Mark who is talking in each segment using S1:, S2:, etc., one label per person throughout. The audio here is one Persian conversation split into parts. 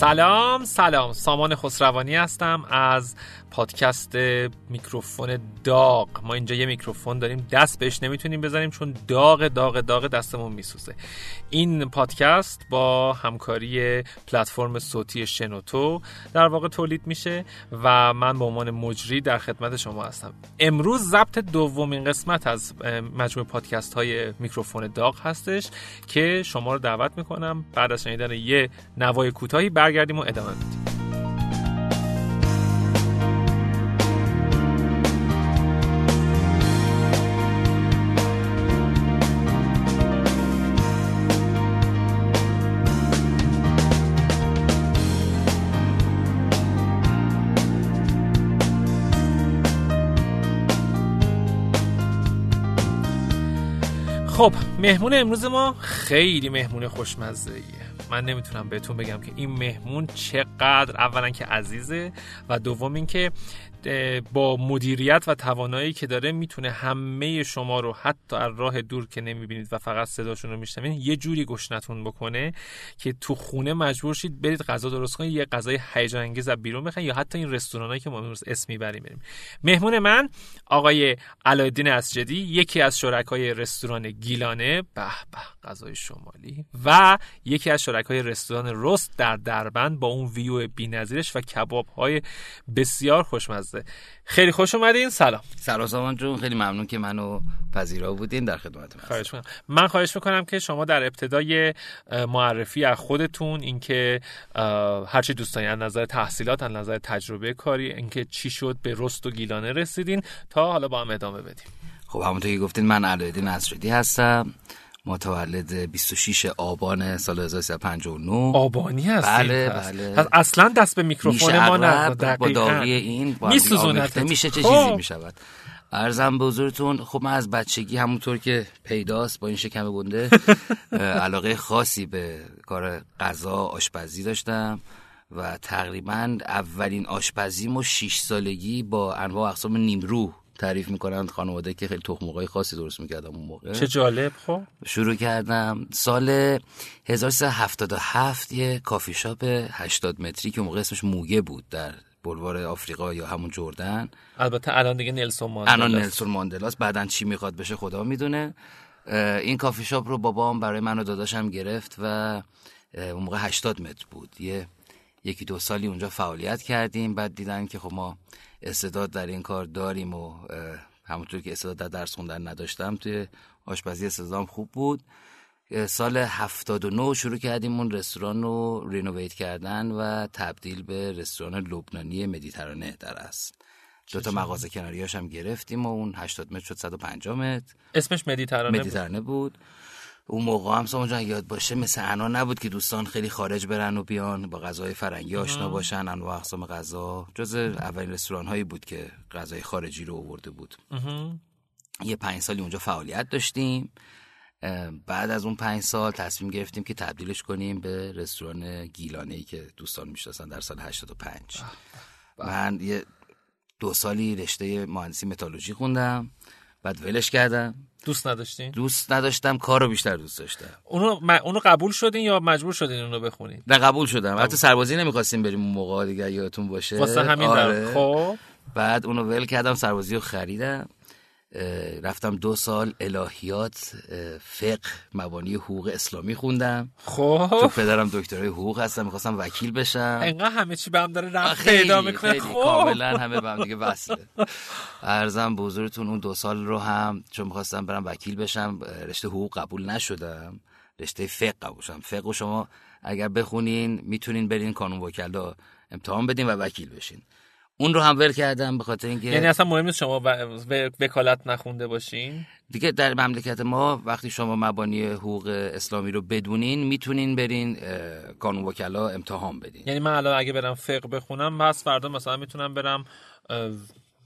S1: سلام سلام. سامان خسروانی هستم از پادکست میکروفون داغ. ما اینجا یه میکروفون داریم. دست بهش نمی‌تونیم بزنیم چون داغ داغ داغ دستمون میسوزه. این پادکست با همکاری پلتفرم صوتی شنوتو در واقع تولید میشه و من به عنوان مجری در خدمت شما هستم. امروز ضبط دومین قسمت از مجموع پادکست های میکروفون داغ هستش که شما رو دعوت می‌کنم بعد از شنیدن یه نوای کوتاهی برگردیم و ادامه بدیم. مهمون امروز ما خیلی مهمون خوشمزه ایه من نمی‌تونم بهتون بگم که این مهمون چقدر اولا که عزیزه و دوم اینکه با مدیریت و توانایی که داره می‌تونه همه شما رو حتی از راه دور که نمی‌بینید و فقط صداشون رو میشنوید یه جوری گشنتون بکنه که تو خونه مجبور شید برید غذا درست کنید یه غذای هیجان انگیز از بیرون بخرید یا حتی این رستورانایی که ما امروز اسم می‌بریم بریم مهمون من آقای علایالدین اسجدی یکی از شرکای رستوران گیلانه. به به غذای شمالی. و یکی از شرکای رستوران رست در دربند با اون ویو بی‌نظیرش و کباب های بسیار خوشمزه. خیلی خوش اومدین. سلام.
S2: سلام سامان جون. خیلی ممنون که منو پذیرا بودین در خدمتتون
S1: خواهش می‌کنم. من خواهش می‌کنم که شما در ابتدای معرفی از خودتون اینکه هرچی دوستانی از نظر تحصیلات از نظر تجربه کاری اینکه چی شد به رست و گیلانه رسیدین تا حالا با هم ادامه بدیم.
S2: خب همونطور که گفتین من علایالدین نصرالدی هستم. متولد 26 آبان سال 1359
S1: آبانی هستی
S2: بله بله.
S1: اصلا دست به میکروفون ما نه
S2: با داغی این میشه چه
S1: خب.
S2: چیزی می‌شود. ارزم به حضورتون خب من از بچگی همونطور که پیداست با این شکم گنده علاقه خاصی به کار غذا آشپزی داشتم و تقریبا اولین آشپزیم و 6 سالگی با انواع اقسام نیمرو تعریف می‌کنن خانواده که خیلی تخم خاصی درست می‌کردم اون موقع.
S1: چه جالب خب.
S2: شروع کردم. سال 1377 یه کافی شاپ 80 متری که موقع اسمش موگه بود در بلوار آفریقا یا همون جردن.
S1: البته الان دیگه نلسون ماندلاس
S2: الان نلسون ماندلاس بعدن چی می‌خواد بشه خدا می‌دونه. این کافی شاپ رو بابام برای من و داداشم گرفت و اون موقع 80 متر بود. یه یکی دو سالی اونجا فعالیت کردیم. بعد دیدن که خب ما استعداد در این کار داریم و همونطور که استعداد در درس خوندن نداشتم توی آشپزی استعدادم خوب بود. سال 79 شروع کردیم اون رستوران رو رینوویت کردن و تبدیل به رستوران لبنانی مدیترانه در است دو تا مغازه کناریاش هم گرفتیم و اون 80 متر شد 150 متر.
S1: اسمش مدیترانه,
S2: مدیترانه بود, بود. اون موقع هم سامان یاد باشه مثل انا نبود که دوستان خیلی خارج برن و بیان با غذای فرنگی آشنا باشن انواع اقسام غذا. جز اولین رستوران هایی بود که غذای خارجی رو آورده بود. یه پنج سالی اونجا فعالیت داشتیم. بعد از اون پنج سال تصمیم گرفتیم که تبدیلش کنیم به رستوران گیلانه ای که دوستان می‌شناسن در سال 85 من یه دو سالی رشته مهندسی متالورژی خوندم بعد ولش کردم.
S1: دوست نداشتین؟
S2: دوست نداشتم کارو بیشتر دوست داشتم.
S1: اونو م... اونو قبول شدین یا مجبور شدین اونو بخونین؟
S2: نه قبول شدم. حتی سربازی نمی‌خواستیم بریم اون موقع دیگه یادتون باشه.
S1: واسه همین آره. خب.
S2: بعد اونو ول کردم سربازی رو خریدم. رفتم دو سال الهیات فقه مبانی حقوق اسلامی خوندم.
S1: خب.
S2: تو پدرم دکترای حقوق هستم می‌خواستم وکیل بشم.
S1: انقدر همه چی به هم داره رفت پیدا می‌کنه.
S2: خب. کاملا همه به هم دیگه وصله. ارزم به حضورتون اون دو سال رو هم چون می‌خواستم برم وکیل بشم رشته حقوق قبول نشدم. رشته فقه قبول شدم. فقه و شما اگر بخونین می‌تونین برین کانون وکلا امتحان بدین و وکیل بشین. اون رو هم ول کردم به خاطر اینکه
S1: یعنی اصلا مهم نیست شما وکالت نخونده باشین؟
S2: دیگه در مملکت ما وقتی شما مبانی حقوق اسلامی رو بدونین می‌تونین برین قانون وکلا امتحان بدین.
S1: یعنی من الان اگه برم فقه بخونم پس فردا مثلا می‌تونم برم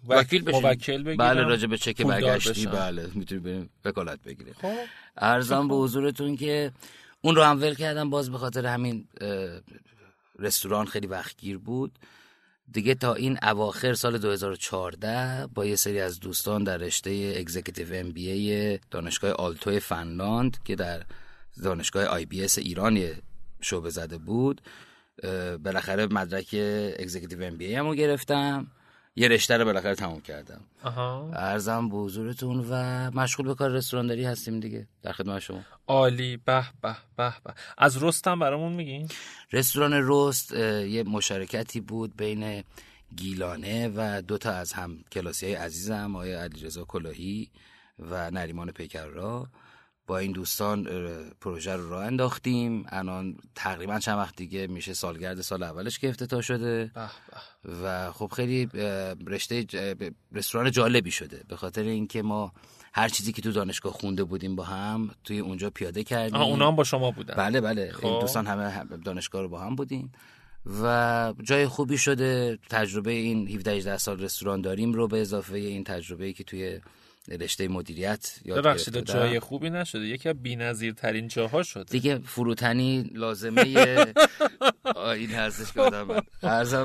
S2: وکیل بشین.
S1: موکل بگیرم
S2: بله راجع به چک برگشتی بله می‌تونی بریم وکالت بگیرید
S1: خب.
S2: عرضم به حضورتون که اون رو هم ول کردم باز به خاطر همین رستوران خیلی وقتگیر بود. دیگه تا این اواخر سال 2014 با یه سری از دوستان در رشته executive MBA دانشگاه آلتو فنلاند که در دانشگاه IBS ایران شعبه زده بود بالاخره مدرک executive MBA رو گرفتم. یه رشته رو بالاخره تموم کردم.
S1: آها.
S2: عرضم به حضورتون و مشغول به کار رستورانداری هستیم دیگه. در خدمت شما.
S1: عالی. به به به به. از رستم برامون میگین؟
S2: رستوران رست یه مشارکتی بود بین گیلانه و دوتا از هم کلاسی های عزیزم آقای علیرضا کلاهی و نریمان پیکررا. با این دوستان پروژه رو راه انداختیم. الان تقریبا چند وقت دیگه میشه سالگرد سال اولش که افتتاح شده.
S1: به به.
S2: و خب خیلی رشته رستوران جالبی شده. به خاطر اینکه ما هر چیزی که تو دانشگاه خونده بودیم با هم توی اونجا پیاده کردیم.
S1: اونا هم با شما بودن.
S2: بله بله.
S1: خب.
S2: این دوستان همه دانشگاه رو با هم بودیم. و جای خوبی شده. تجربه این 17 18 سال رستوران داریم رو به اضافه این تجربه که توی رشته مدیریت یاد
S1: ببخشید جای. خوبی نشده. یکی از بی‌نظیرترین جاها شده.
S2: دیگه فروتنی لازمه. این هستش که آدم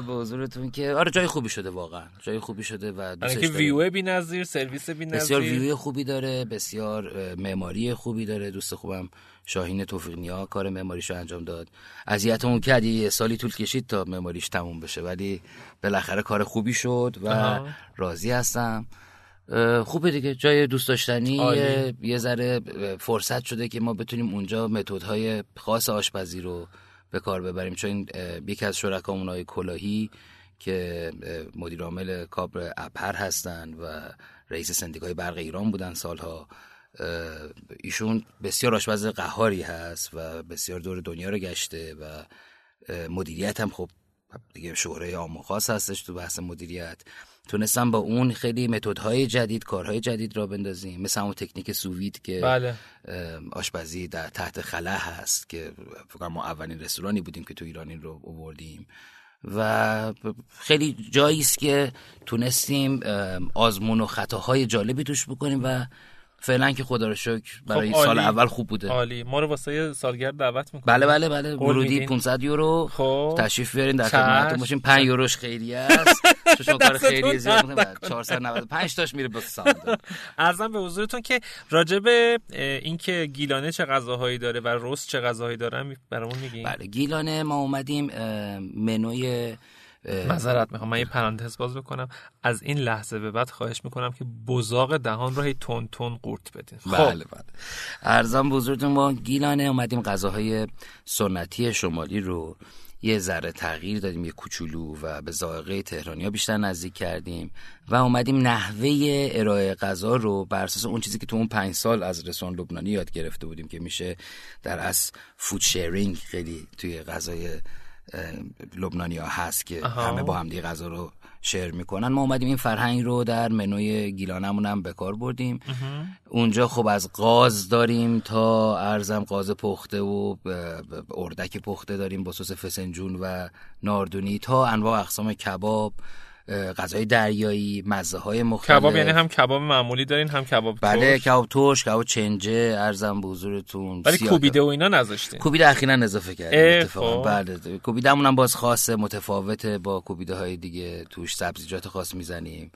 S2: به حضورتون که آره جای خوبی شده واقعا. جای خوبی شده و دوستش
S1: اینکه
S2: داریم.
S1: ویو بی‌نظیر سرویس
S2: بسیار
S1: بی‌نظیر.
S2: ویوی خوبی داره بسیار معماری خوبی داره. دوست خوبم شاهین توفیقنیا کار معماریشو انجام داد. اذیتمون کرد یه سالی طول کشید تا معماریش تموم بشه. ولی بالاخره کار خوبی شد و
S1: آها.
S2: راضی هستم. خوبه دیگه. جای دوست داشتنی. یه ذره فرصت شده که ما بتونیم اونجا متدهای خاص آشپزی رو به کار ببریم. چون یکی از شرکامون های کلاهی که مدیر عامل کابر ابهر هستن و رئیس سندیکای برق ایران بودن سالها ایشون بسیار آشپز قهاری هست و بسیار دور دنیا رو گشته و مدیریت هم خب دیگه شهره عام و خاص هستش تو بحث مدیریت. تونستم با اون خیلی متدهای جدید کارهای جدید را بندازیم. مثل همون تکنیک سووید که
S1: بله.
S2: آشپزی در تحت خلا هست که فکر ما اولین رستورانی بودیم که تو ایران این رو آوردیم. و خیلی جایی است که تونستیم آزمون و خطاهای جالبی توش بکنیم و فعلا که خدا رو شکر برای
S1: خب،
S2: سال. اول خوب بوده.
S1: عالی. ما رو واسه سالگرد دعوت می‌کنیم.
S2: بله بله بله. ورودی
S1: میدین؟
S2: 500 یورو.
S1: خب.
S2: تشریف بیارین در. خدمتتون باشیم. 5 یوروش خیریه است. چون کار خیریه زیاد می‌کنید. 495 تاش میره به ساند
S1: ارزم به حضورتون که اه، اینکه گیلانه چه غذاهایی داره و رست چه غذاهایی داره برامون میگین.
S2: بله گیلانه ما اومدیم منوی
S1: معذرت می‌خوام من یه پرانتز باز بکنم. از این لحظه به بعد خواهش می‌کنم که بزاق دهان رو هی تون تون قورت بدین. خب.
S2: بله بله. ارزم بزرگتون ما گیلانه. اومدیم غذاهای سنتی شمالی رو یه ذره تغییر دادیم یه کوچولو و به ذائقه تهرانی ها بیشتر نزدیک کردیم و اومدیم نحوه ارائه غذا رو بر اساس اون چیزی که تو اون پنج سال از رستوران لبنانی یاد گرفته بودیم که میشه در از فود شیرینگ خیلی توی غذای لبنانی ها هست که
S1: آها.
S2: همه با هم دیگه غذا رو شیر می‌کنن. ما اومدیم این فرهنگ رو در منوی گیلانمون هم به کار بردیم. اونجا خب از قاز داریم تا ارزم قاز پخته و اردک پخته داریم با سس فسنجون و ناردونی تا انواع اقسام کباب. غذای دریایی مزه های مختلف.
S1: کباب یعنی هم کباب معمولی دارین هم کباب
S2: بله. کباب ترش کباب چنجه ارزم به حضورتون
S1: ولی کوبیده و اینا نذاشتین؟
S2: کوبیده اخیرا اضافه کردیم اتفاقا.
S1: خب.
S2: بله کوبیده همون هم باز خاصه متفاوته با کوبیده های دیگه توش سبزیجات خاص می‌زنیم.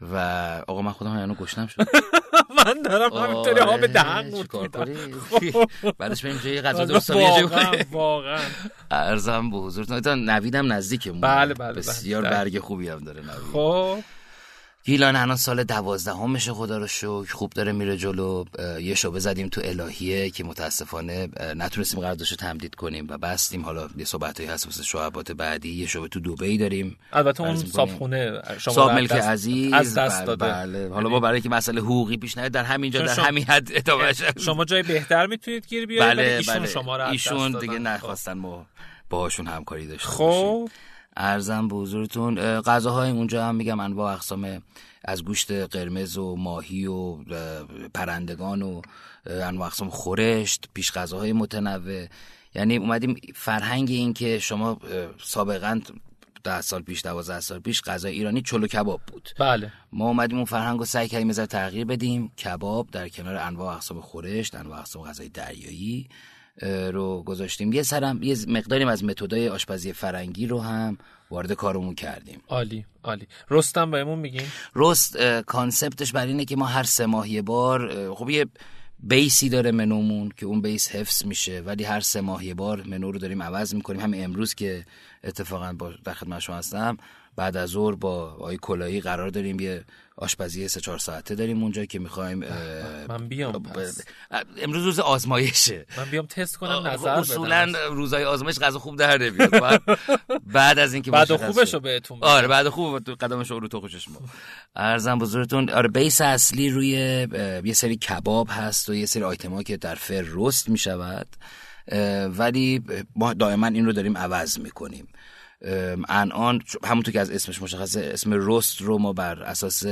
S2: و آقا من خودم یعنی گشنم شد.
S1: من دارم همینطوری ها به دهن
S2: آره،؟ بعدش بریم جای غذا درست
S1: واقعا
S2: ارزم به حضورتون. نویدم نزدیکمون.
S1: بله، بله، بله.
S2: بسیار. برگ خوبی هم داره نوید.
S1: خب.
S2: گیلان الان سال دوازدهمشه خدا رو شکر. خوب داره میره جلو. یه شعبه زدیم تو الهیه که متاسفانه نتونستیم قراردادش رو تمدید کنیم و بستیم. حالا یه صحبتایی هست واسه شعبات بعدی. یه شعبه تو دبی داریم.
S1: البته اون. صابخونه شما
S2: صاحب ملک
S1: دست-
S2: عزیز.
S1: از دست
S2: بله،
S1: داده.
S2: بله. حالا ما برای که مسئله حقوقی پیش نیاد در همینجا در
S1: شما-
S2: همین حد ادامه
S1: شما جای بهتر می‌تونید گیر بیارید
S2: بله
S1: ایشون
S2: بله.
S1: شما رو
S2: ایشون. دیگه. نخواستن ما باهاشون همکاری داشته باشیم.
S1: خب
S2: ارزم به حضورتون. اه، غذاهای اونجا هم میگم انواع اقسام از گوشت قرمز و ماهی و پرندگان و انواع اقسام خورشت پیش غذاهای متنوع. یعنی اومدیم فرهنگ این که شما سابقا ده سال پیش دوازده سال پیش غذای ایرانی چلو کباب بود.
S1: بله.
S2: ما اومدیم اون فرهنگ رو سعی کردیم یه تغییر بدیم. کباب در کنار انواع اقسام خورشت انواع اقسام غذای دریایی رو گذاشتیم. یه سرم یه مقداریم از متدای آشپزی فرنگی رو هم وارد کارمون کردیم.
S1: عالی عالی. رستم بهمون میگین؟
S2: رست کانسپتش بر اینه که ما هر سه ماه یه بار خب یه بیسی داره منومون که اون بیس حفظ میشه ولی هر سه ماه یه بار منو رو داریم عوض می‌کنیم. همین امروز که اتفاقا با در خدمت شما هستم بعد از ظهر با آقای کلایی قرار داریم یه آشپزی سه چهار ساعته داریم اونجا که می‌خوایم
S1: من بیام پس.
S2: امروز روز آزمایشه.
S1: من بیام تست کنم نظر
S2: اصولا روزای آزمایش غذا خوب در نمیاد. بعد, بعد از اینکه
S1: بعد خوبش رو بهتون بدم.
S2: آره بعد خوب قدمش رو تو خوشش ما ارزم بزرگتون آره بیس اصلی روی یه سری کباب هست و یه سری آیتما که در فر رست می‌شود. ولی ما دائما این رو داریم عوض می‌کنیم. الان همونطور که از اسمش مشخصه اسم رست رو ما بر اساس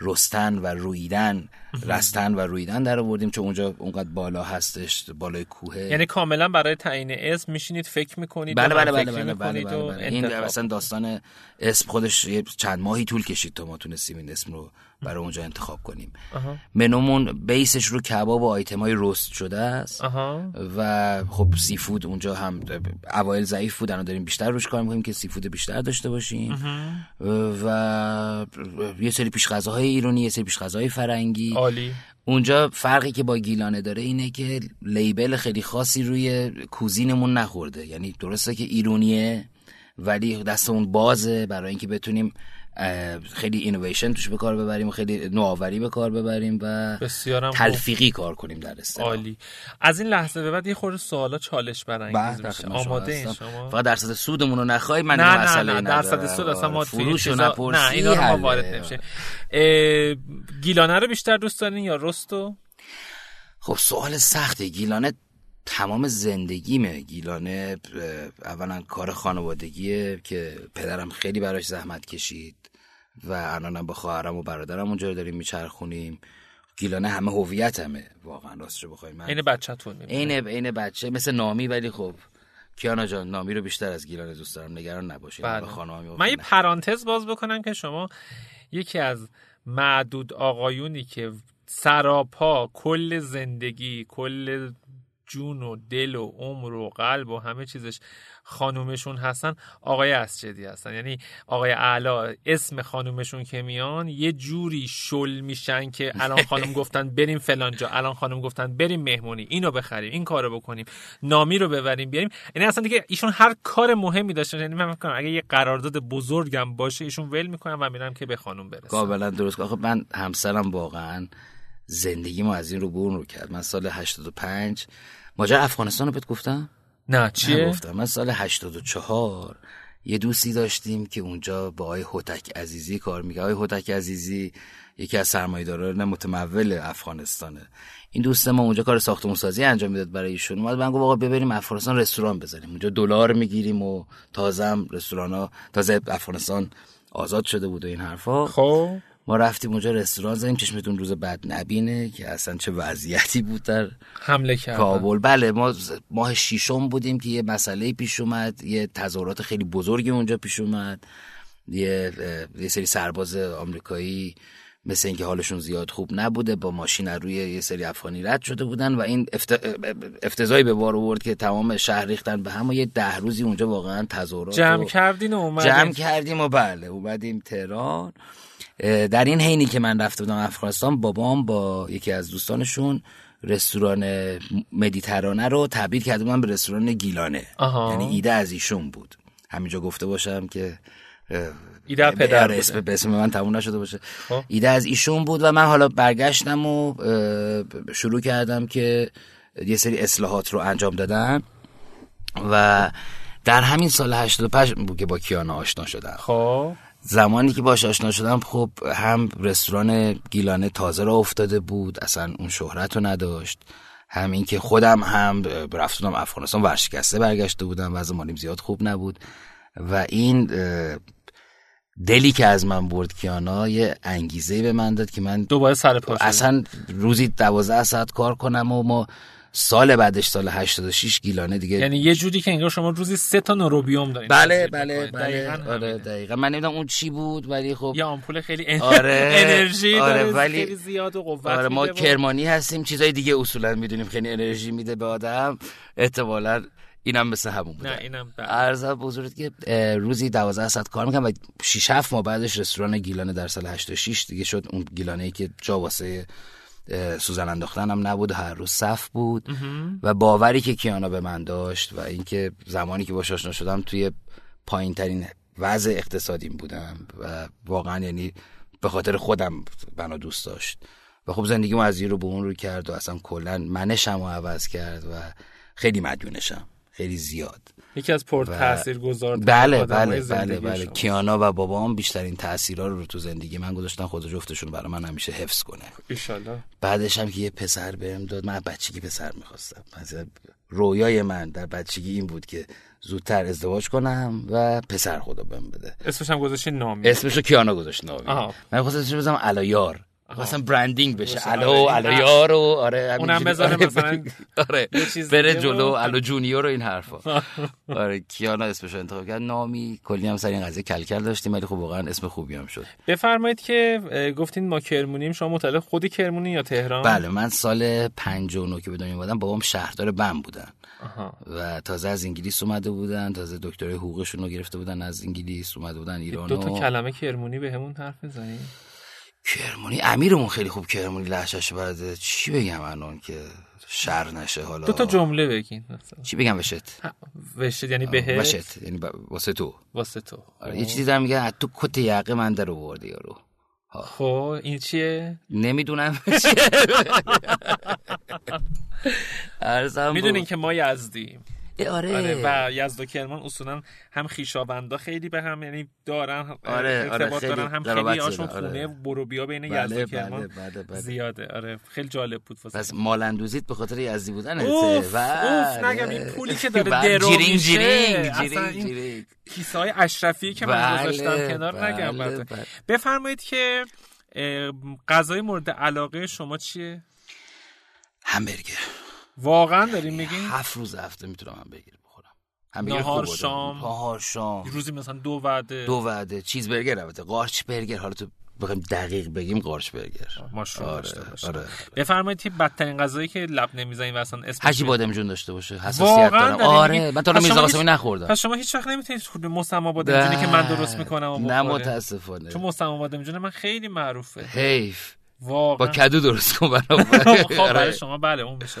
S2: رستن و رویدن رستن و رویدن در آوردیم چون اونجا اونقدر بالا هستش بالای کوه.
S1: یعنی کاملا برای تعیین اسم میشینید فکر می‌کنید
S2: بله بله بله بله, بله, بله, بله. این اصلا داستان اسم خودش چند ماهی طول کشید تا ما تونستیم این اسم رو برای اونجا انتخاب کنیم. منومون بیسش رو کباب و آیتم های رست شده است. و خب سیفود اونجا هم اوایل ضعیف بود الان داریم بیشتر روش کار می‌کنیم که سیفود بیشتر داشته باشیم. و یه سری پیش غذاهای ایرانی یه سری پیش غذاهای فرنگی.
S1: عالی.
S2: اونجا فرقی که با گیلانه داره اینه که لیبل خیلی خاصی روی کوزینمون نخورده. یعنی درسته که ایرونیه ولی دست اون بازه برای اینکه بتونیم خیلی اینویشن توش به کار ببریم و خیلی نوآوری به کار ببریم و
S1: بسیارم
S2: تلفیقی کار کنیم در اصطلاح.
S1: عالی. از این لحظه به بعد یه خورده سوالا چالش برانگیز میشه. آماده این شما؟
S2: فقط درصد سودمون رو نخوای من
S1: نه مسئله نه, نه درصد سود اصلا ما
S2: فروش رو نپرسی
S1: نه اینا رو ما وارد نمیشه گیلانه رو بیشتر دوست دارین یا رستو؟
S2: خب سوال سخته. گیلانه تمام زندگیمه گیلانه اولا کار خانوادگیه که پدرم خیلی براش زحمت کشید و الانم با خواهرم و برادرم اونجا داریم میچرخونیم. گیلانه همه هویتمه. واقعا راستش بخوای من.
S1: عین بچه‌تون
S2: عین عین بچه. مثل نامی ولی خب کیانا جان نامی رو بیشتر از گیلانه دوست دارم. نگران نباشید بله.
S1: من یه پرانتز باز بکنم که شما یکی از معدود آقایونی که سراپا کل زندگی کل جون و دل و عمر و قلب و همه چیزش خانومشون هستن آقای اسجدی هستن. یعنی آقای اعلا اسم خانومشون که میان یه جوری شل میشن که الان خانم گفتن بریم فلان جا الان خانم گفتن بریم مهمونی اینو بخریم این کارو بکنیم نامی رو ببریم بیاریم. یعنی اصلا دیگه ایشون هر کار مهمی داشتن. یعنی من میگم اگه یه قرارداد بزرگم باشه ایشون ول می‌کنن و میرم که به خانم برسن
S2: کاملا درست. آخه من همسرم واقعا زندگی ما از این رو برون رو کرد. من سال 85 ماجرا افغانستان رو بهت گفتم؟
S1: نه چیه؟
S2: گفتم. من سال 84 یه دوستی داشتیم که اونجا با آقای هوتک عزیزی کار میگه آقای هوتک عزیزی یکی از سرمایه‌داران متمول افغانستانه. این دوست ما اونجا کار ساختمون سازی انجام می‌داد برای ایشون. اومد من گفت آقا ببریم افغانستان رستوران بزنیم. اونجا دلار می‌گیریم و تازه هم رستوران ها تازه افغانستان آزاد شده بود و این حرفا.
S1: خب.
S2: ما رفتیم اونجا رستوران زدیم چشمتون روز بعد نبینه که اصلا چه وضعیتی بود در
S1: حمله کرد
S2: کابل. بله ما ماه شیشم بودیم که یه مسئله پیش اومد یه تظاهرات خیلی بزرگی اونجا پیش اومد. یه, یه سری سرباز آمریکایی مثل اینکه حالشون زیاد خوب نبوده با ماشین روی یه سری افغانی رد شده بودن و این افت... افتضایی به بار آورد که تمام شهر ریختن به هم و یه ده روزی اونجا واقعا تظاهرات
S1: جمع کردین و اومدیم
S2: جمع کردیم و بله اومدیم تهران. در این حینی که من رفته بودم افغانستان بابام با یکی از دوستانشون رستوران مدیترانه رو تبدیل کرده بودن به رستوران گیلانه.
S1: آها.
S2: یعنی ایده از ایشون بود. همینجا گفته باشم که
S1: ایده پدر
S2: اسم به اسم من تموم نشده باشه. خب. ایده از ایشون بود و من حالا برگشتم و شروع کردم که یه سری اصلاحات رو انجام دادم و در همین سال 85 بود که با کیانا آشنا شدم.
S1: خب.
S2: زمانی که باش آشنا شدم خب هم رستوران گیلانه تازه را افتاده بود اصلا اون شهرت رو نداشت. هم این که خودم هم رفتونم افغانستان ورشکسته برگشته بودم و مالیم زیاد خوب نبود. و این دلی که از من برد کیانا یه انگیزه به من داد که من
S1: دوباره سر پا
S2: اصلا روزی دوازده ساعت کار کنم و ما سال بعدش سال 86 گیلانه دیگه.
S1: یعنی یه جوری که انگار شما روزی سه تا نوروبیوم دارین
S2: بله بله بله. دقیقاً آره دقیقاً. من نمی‌دونم اون چی بود ولی خب.
S1: یه آمپول خیلی
S2: آره
S1: انرژی
S2: آره ولی
S1: خیلی زیاد و قوت
S2: آره ما کرمانی هستیم چیزای دیگه اصولا می‌دونیم خیلی انرژی میده به آدم. احتمالاً اینم مثل همون بود
S1: نه اینم
S2: ارزا بزرگت که روزی 12 ساعت کار می‌کنم و 6 7 ماه بعدش رستوران گیلانه در سال 86 دیگه شد اون گیلانه ای که جا واسه سوزن انداختن هم نبود هر روز صف بود. و باوری که کیانا به من داشت و اینکه زمانی که باش آشنا شدم توی پایین ترین وضع اقتصادیم بودم و واقعا یعنی به خاطر خودم بنا دوست داشت. و خب زندگی از این رو به اون رو کرد و اصلا کلا منشم رو عوض کرد و خیلی مدیونشم خیلی زیاد.
S1: یکی از پر تاثیر گذار
S2: بله بله بله بله. کیانا و بابام بیشترین تاثیرها رو تو زندگی من گذاشتن خود جفتشون برای من همیشه حفظ کنه.
S1: ایشالله
S2: بعدش هم که یه پسر بهم داد من بچگی پسر می‌خواستم. رویای من در بچگی این بود که زودتر ازدواج کنم و پسر خدا بهم بده.
S1: اسمش هم گذاشتی نامی.
S2: اسمش رو کیانا گذاشت نامی. من خواستم بزنم علایار مثلا برندینگ بشه. الو الو یارو آره
S1: اونم بذاره مثلا
S2: آره بره جلو. الو جونیور و این حرفا. آره کیانا اسمش انتخاب کرد. نامی کلی هم سر این قضیه کلکل داشتیم ولی خب واقعا اسم خوبی هم شد.
S1: بفرمایید که گفتین ما کرمونیم. شما متعلق خودی کرمونی یا تهران؟
S2: بله من سال 59 که به دنیا اومدم بابام شهردار بم بودن. و تازه از انگلیس اومده بودن تازه دکترای حقوقشون رو گرفته بودن از انگلیس اومده بودن ایران
S1: دو تا کلمه کرمونی بهمون حرف بزنید
S2: کرمونی امیرمون خیلی خوب کرمونی لحشش برده چی بگم الان که شر نشه حالا؟
S1: دو تا جمله بگین.
S2: چی بگم وشت؟
S1: وشت یعنی بهت
S2: وشت یعنی واسه تو.
S1: واسه تو.
S2: آره یه چیزی دارم میگه تو کت یقه من در آورده یارو.
S1: خب این چیه؟
S2: نمی‌دونم.
S1: می‌دونین که ما یزدیم.
S2: آره.
S1: آره و یزد و کرمان اصولا هم خویشاوندا خیلی به هم یعنی دارن
S2: آره
S1: ارتباط
S2: آره
S1: دارن هم خیلی هاشون
S2: آره.
S1: خونه برو بیا بین
S2: بله
S1: یزد و کرمان
S2: بله بله بله.
S1: زیاده آره خیلی جالب بود واسه
S2: پس مال‌اندوزیت به خاطر یزدی بودن
S1: اوف اوف نگم این پولی که داره
S2: بله.
S1: درو
S2: جیرینگ جیرینگ جیرینگ
S1: کیسه های اشرفی که من
S2: بله،
S1: گذاشتم کنار
S2: بله،
S1: نگم.
S2: بله.
S1: بفرمایید که غذای مورد علاقه شما چیه
S2: همبرگر
S1: واقعا دارین میگین؟
S2: هفت روز هفته می‌تونم همبرگر بخورم. همبرگر
S1: نهار،. شام.
S2: نهار شام.
S1: روزی مثلا دو وعده.
S2: دو وعده. چیز برگر البته. قارچ برگر. حالا تو بخوایم دقیق بگیم قارچ برگر.
S1: ماشروم
S2: آره
S1: داشته باشه.
S2: آره.
S1: بفرمایید که بدترین غذایی که لب نمی‌زنین و اصلا اسمش
S2: هرچی
S1: می-
S2: بادمجون داشته باشه. حساسیت دارم. آره؟ من تا میرزا قاسمی نخوردم.
S1: پس شما هیچ وقت نمی‌تونید خود مسما بادمجونی که من درست می‌کنم
S2: نه. متاسفانه.
S1: چون مسما بادمجون من خیلی معروفه.
S2: حیف.
S1: واقعا.
S2: با کدو درست کن برام
S1: خب
S2: آره.
S1: برای شما بله اون میشه.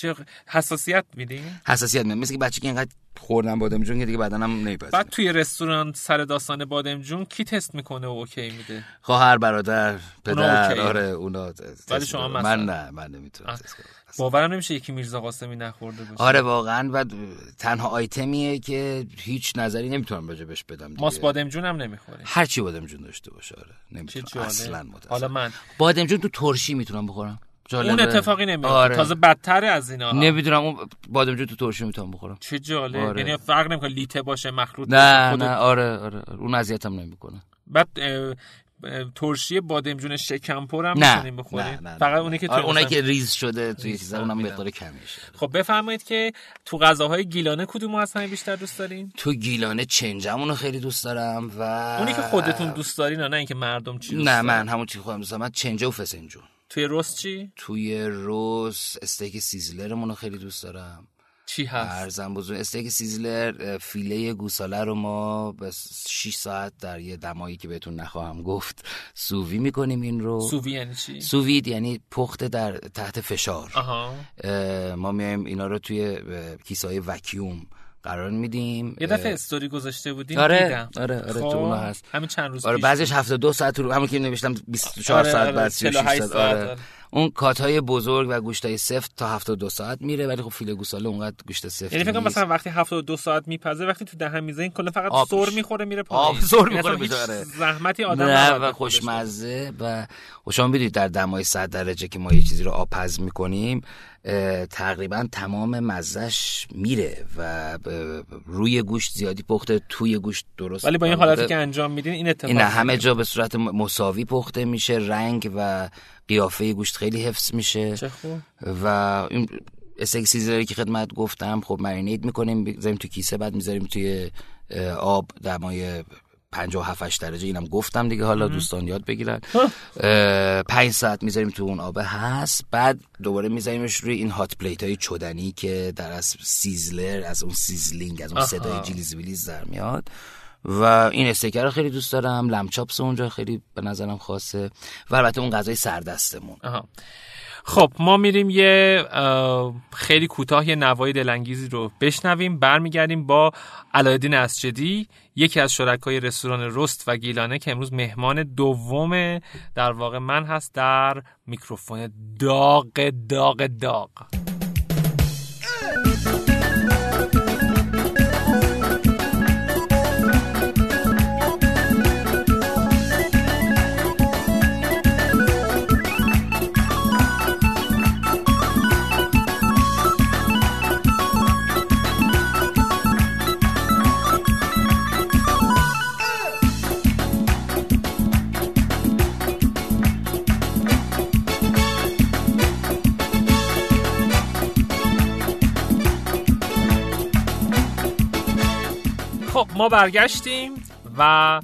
S1: چه حساسیت میدین
S2: حساسیت میاد مثل که بچه که اینقدر خوردن بادمجون که دیگه بدنم نمیپذیره
S1: بعد توی رستوران سر داستان بادمجون کی تست می‌کنه و اوکی میده؟
S2: خواهر برادر پدر
S1: اوکیه.
S2: آره اونا
S1: ولی شما. مثلا؟
S2: من نه من نمی‌تونم
S1: باورم نمیشه یکی میرزا قاسمی نخورده باشه.
S2: آره واقعا و تنها آیتمیه که هیچ نظری نمی‌تونم راجبش بدم دیگه.
S1: ماست بادمجون هم نمی‌خوره.
S2: هر چی بادمجون داشته باشه آره. نمی‌تونم. اصلا متاسفم.
S1: حالا من.
S2: بادمجون تو ترشی می‌تونم بخورم؟ جالبه.
S1: اون اتفاقی نمیاد
S2: آره.
S1: تازه بدتره از اینا
S2: نمی‌دونم اون بادمجون تو ترشی می‌تونم بخورم
S1: چه جالب
S2: آره.
S1: یعنی فرق نمی‌کنه لیته باشه مخلوط
S2: نه
S1: خودت-
S2: نه آره آره آره. اون اذیتم نمی‌کنه
S1: بعد اه، ترشی بادمجون شکمپر هم
S2: نه
S1: می‌تونیم بخوریم
S2: نه نه
S1: فقط
S2: نه.
S1: اونی که
S2: آره،
S1: تو
S2: اونایی که ریز شده توی چیزا اونم. مقدار کمیشه
S1: خب بفرمایید که تو غذاهای گیلانه کدوم از همه بیشتر دوست دارین
S2: تو گیلانه چنجمون رو خیلی دوست دارم و
S1: اونی که خودتون دوست دارین نه اینکه مردم چی دوست
S2: نه. من همون چیز خودم دوست دارم من چنجه و فسنجون
S1: توی رست چی؟
S2: توی رست استیک sizzler مون رو خیلی دوست دارم.
S1: چی هست؟
S2: عرضم به حضور استیک sizzler فیله گوساله رو ما به 6 ساعت در یه دمایی که بهتون نخواهم گفت سووی می‌کنیم این رو.
S1: سووی یعنی چی؟
S2: sous vide یعنی پخت در تحت فشار.
S1: آها.
S2: اه، ما میایم اینا رو توی کیسه های وکیوم قرار میدیم
S1: یه دفعه استوری گذاشته بودین
S2: آره،
S1: دیدم
S2: آره، آره،
S1: خب،
S2: تو اونا هست.
S1: همین چند روز
S2: آره بعضیش 72 ساعت رو همون که نوشتم 24
S1: آره،
S2: ساعت
S1: آره،
S2: بعد 36
S1: 48
S2: ساعت
S1: ساعت،
S2: آره.
S1: آره.
S2: اون کات های بزرگ و گوشت های سفت تا 72 ساعت میره ولی خب فیله گوساله اونقدر گوشت سفت
S1: یعنی فکر کنم. مثلا وقتی 72 ساعت میپزه وقتی تو دهن می‌زنین کلا فقط. سر می‌خوره میره
S2: آب
S1: پایین
S2: سر
S1: یعنی
S2: می‌خوره بیچاره.
S1: زحمتی آدم
S2: نه و. خوشمزه و شما می‌دونید در دمای 100 درجه که ما یه چیزی رو آبپز می‌کنیم تقریبا تمام مزش میره و روی گوشت زیادی پخته توی گوشت درست
S1: ولی با این حالتی که انجام میدین این اتفاق
S2: این همه. جا به صورت مساوی پخته میشه رنگ و قیافه گوشت خیلی حفظ میشه.
S1: چه خوب.
S2: و این استیک سیزلری که خدمت گفتم خب مرینیت می‌کنیم بذاریم تو کیسه بعد می‌ذاریم توی آب دمای 57 8 درجه اینم گفتم دیگه حالا دوستان یاد بگیرن. اه، پنج ساعت می‌ذاریم تو اون آب هست. بعد دوباره میذاریمش روی این hot plate های چدنی که در از sizzler از اون sizzling از اون. صدای جلیز ویلیز در میاد. و این استیک رو خیلی دوست دارم. lamb chops اونجا خیلی به نظرم خاصه. و البته اون غذای سردستمون.
S1: آها. خب ما میریم یه خیلی کوتاه یه نوای دلانگیزی رو بشنویم. برمیگردیم با علاءالدین اسجدی یکی از شرکای رستوران رست و گیلانه که امروز مهمان دوم در واقع من هست در میکروفون داغ داغ داغ. ما برگشتیم و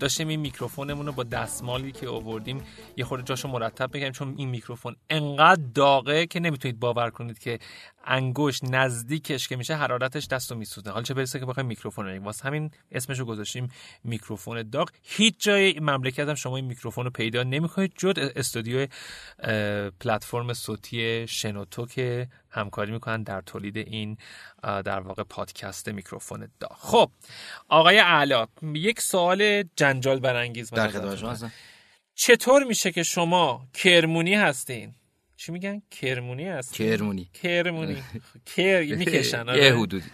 S1: داشتیم این میکروفونمون رو با دستمالی که آوردیم یه خورده جاشو مرتب بگیم چون این میکروفون انقدر داغه که نمی‌تونید باور کنید که انگشت نزدیکش که میشه حرارتش دستو میسوزه. حالا چه برسه که بخوایم میکروفون بگیم. واسه همین اسمشو گذاشتیم میکروفون داغ. هیچ جای مملکت هم شما این میکروفون رو پیدا نمی‌کنید جز استودیو پلتفرم صوتی شنوتو که همکاری می‌کنن در تولید این در واقع پادکست میکروفون داغ. خب آقای اعلی یک سوال جنجال برانگیز
S2: در خدمت
S1: چطور میشه که شما کرمونی هستین؟ چی میگن؟ کرمونی هست
S2: کرمونی.
S1: کرمونی. کر می‌کشن
S2: آره. یه حدودی.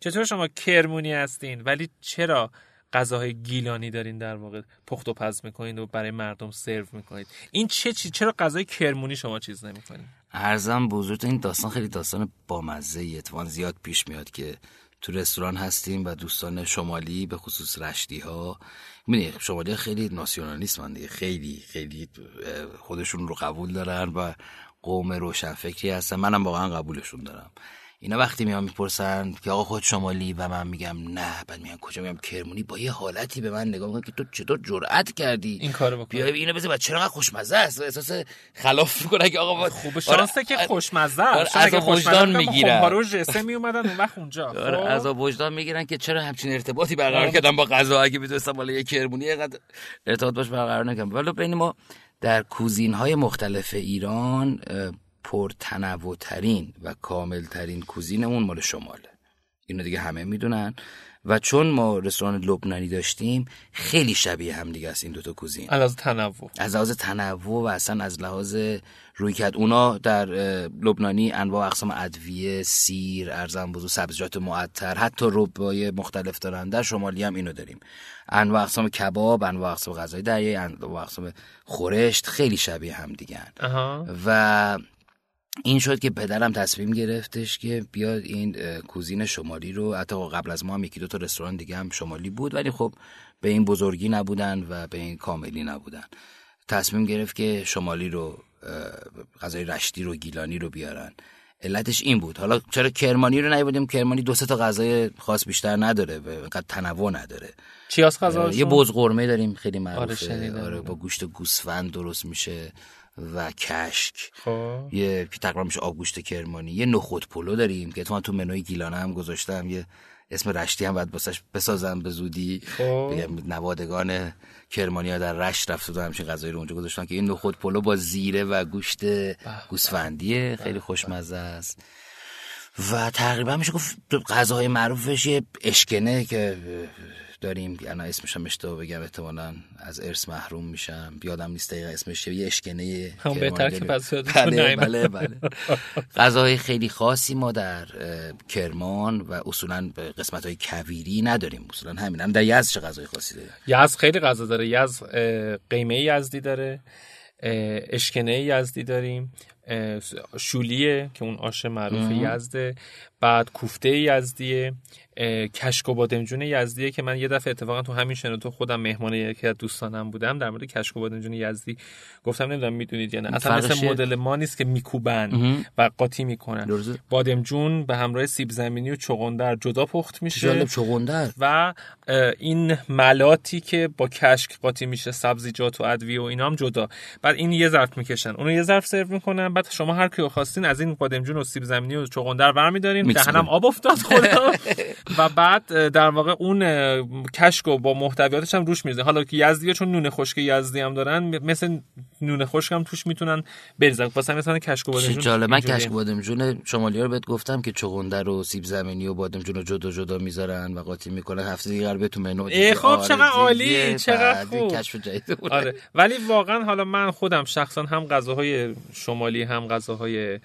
S1: چطور شما کرمونی هستین؟ ولی چرا غذاهای گیلانی دارین در واقع پخت و پز می‌کنید و برای مردم سرو می‌کنید؟ این چه چی چرا غذای کرمونی شما چیز نمی‌کنید
S2: ارزم بزرگ این داستان خیلی داستان بامزه ای اتفاقا زیاد پیش میاد که تو رستوران هستیم و دوستان شمالی به خصوص رشتی ها می‌دونی شمالی خیلی ناسیونالیست دیگه. خیلی خیلی خودشون رو قبول دارن و قوم روشنفکری هستن. منم واقعا قبولشون دارم. اینا وقتی میان می‌پرسن که آقا خود شمالی و من میگم نه. بعد میگن کجا؟ میگم کرمونی. با یه حالتی به من نگاه می‌کنن که تو چطور جرأت کردی؟
S1: این کارو بکنی.
S2: بیا اینو بزن چرا خوشمزه است؟ احساس خلاف می‌کنه که آقا
S1: خوب شانسه که خوشمزه است.
S2: از وجدان می‌گیرن.
S1: خب جسه می اومدن اون وقت اونجا.
S2: آره خب. از وجدان می‌گیرن که چرا همچین ارتباطی برقرار آره. کردن با غذا؟ اگه می‌دونستم بالا یه کرمونی اینقدر ارتباط باش برقرار نکنم ولی بین ما در کوزین های مختلف ایران پرتنوع و کامل ترین کوزینمون مال شماله. اینو دیگه همه می‌دونن. و چون ما رستوران لبنانی داشتیم خیلی شبیه هم دیگه است این دوتا کوزین.
S1: از لحاظ تنوع.
S2: از لحاظ تنوع و اصلا از لحاظ روی کرد. اونا در لبنانی انواع اقسام ادویه سیر ارزم بزرگ سبزیجات معطر حتی ربای مختلف دارن. در شمالی هم اینو داریم. انواع اقسام کباب انواع اقسام غذای دریایی انواع اقسام خورشت خیلی شبیه هم دیگه و این شد که پدرم تصمیم گرفتش که بیاد این کوزین شمالی رو حتی قبل از ما هم یکی دو تا رستوران دیگه هم شمالی بود ولی خب به این بزرگی نبودن و به این کاملی نبودن. تصمیم گرفت که شمالی رو غذای رشتی رو گیلانی رو بیارن. علتش این بود. حالا چرا کرمانی رو نیبودیم کرمانی دو سه تا غذای خاص بیشتر نداره و اینقدر تنوع نداره.
S1: چی از
S2: یه بز قرمه داریم خیلی معروفه. آره, آره با گوشت گوسفند درست میشه و کشک.
S1: خب.
S2: یه تقریبا میشه آبگوشت کرمانی. یه نخود پلو داریم که تو تو منوی گیلانه هم گذاشتم. یه اسم رشتی هم باید باسش بسازم به زودی.
S1: خب.
S2: بگم نوادگان کرمانی ها در رشت رفت و همچین غذایی رو اونجا گذاشتن که این نخود پلو با زیره و گوشت گوسفندیه. خیلی خوشمزه است. و تقریبا میشه گفت غذاهای معروفش یه اشکنه که داریم. انا اسمش هم اشتباه بگم احتمالا از ارث محروم میشم. بیادم نیست دقیقا اسمش یه اشکنه
S1: هم بهتر که پس
S2: بله بله بله. غذاهای خیلی خاصی ما در کرمان و اصولا قسمت های کویری نداریم. اصولا همین. هم در یزد چه غذای خاصی داره
S1: یزد خیلی غذا داره. یزد قیمه یزدی داره. اشکنه یزدی داریم. شولیه که اون آش معروف یزده. بعد کوفته یزدیه. کشک و بادمجون یزدیه که من یه دفعه اتفاقا تو همین شنوتو خودم مهمان یکی از دوستانم بودم در مورد کشک و بادمجون یزدی گفتم نمی‌دونم می‌دونید یا نه؟ اصلا مثل مدل ما نیست که میکوبن و قاطی می‌کنن. بادمجون به همراه سیب زمینی و چغندر جدا پخت میشه.
S2: چغندر.
S1: و این ملاتی که با کشک قاطی میشه سبزیجات و ادویه و اینا هم جدا. بعد این یه ظرف می‌کشن. اونو یه ظرف سرو می‌کنن. بعد شما هر کیو خواستین از این بادمجون و سیب زمینی و چغندر برمیدارین. دهنم. آب افتاد خدا. و بعد در واقع اون کشکو با محتویاتش هم روش میریزه حالا که یزدی چون نون خشک یزدی هم دارن مثل نون خشک هم توش می‌تونن بریزن واسه مثلا کشک و
S2: چه
S1: بادمجون
S2: جالب من. کشک بادمجون شمالی رو بهت گفتم که چغندر و سیب زمینی و بادمجون رو جدا جدا می‌ذارن و قاطی می‌کنن هفته دیگه قراره تو منو.
S1: ای خب،
S2: آره
S1: چقدر عالی،. چقدر خوب.
S2: کشف جدید بود
S1: آره ولی واقعا حالا من خودم شخصا هم غذاهای شمالی هم غذاهای اه،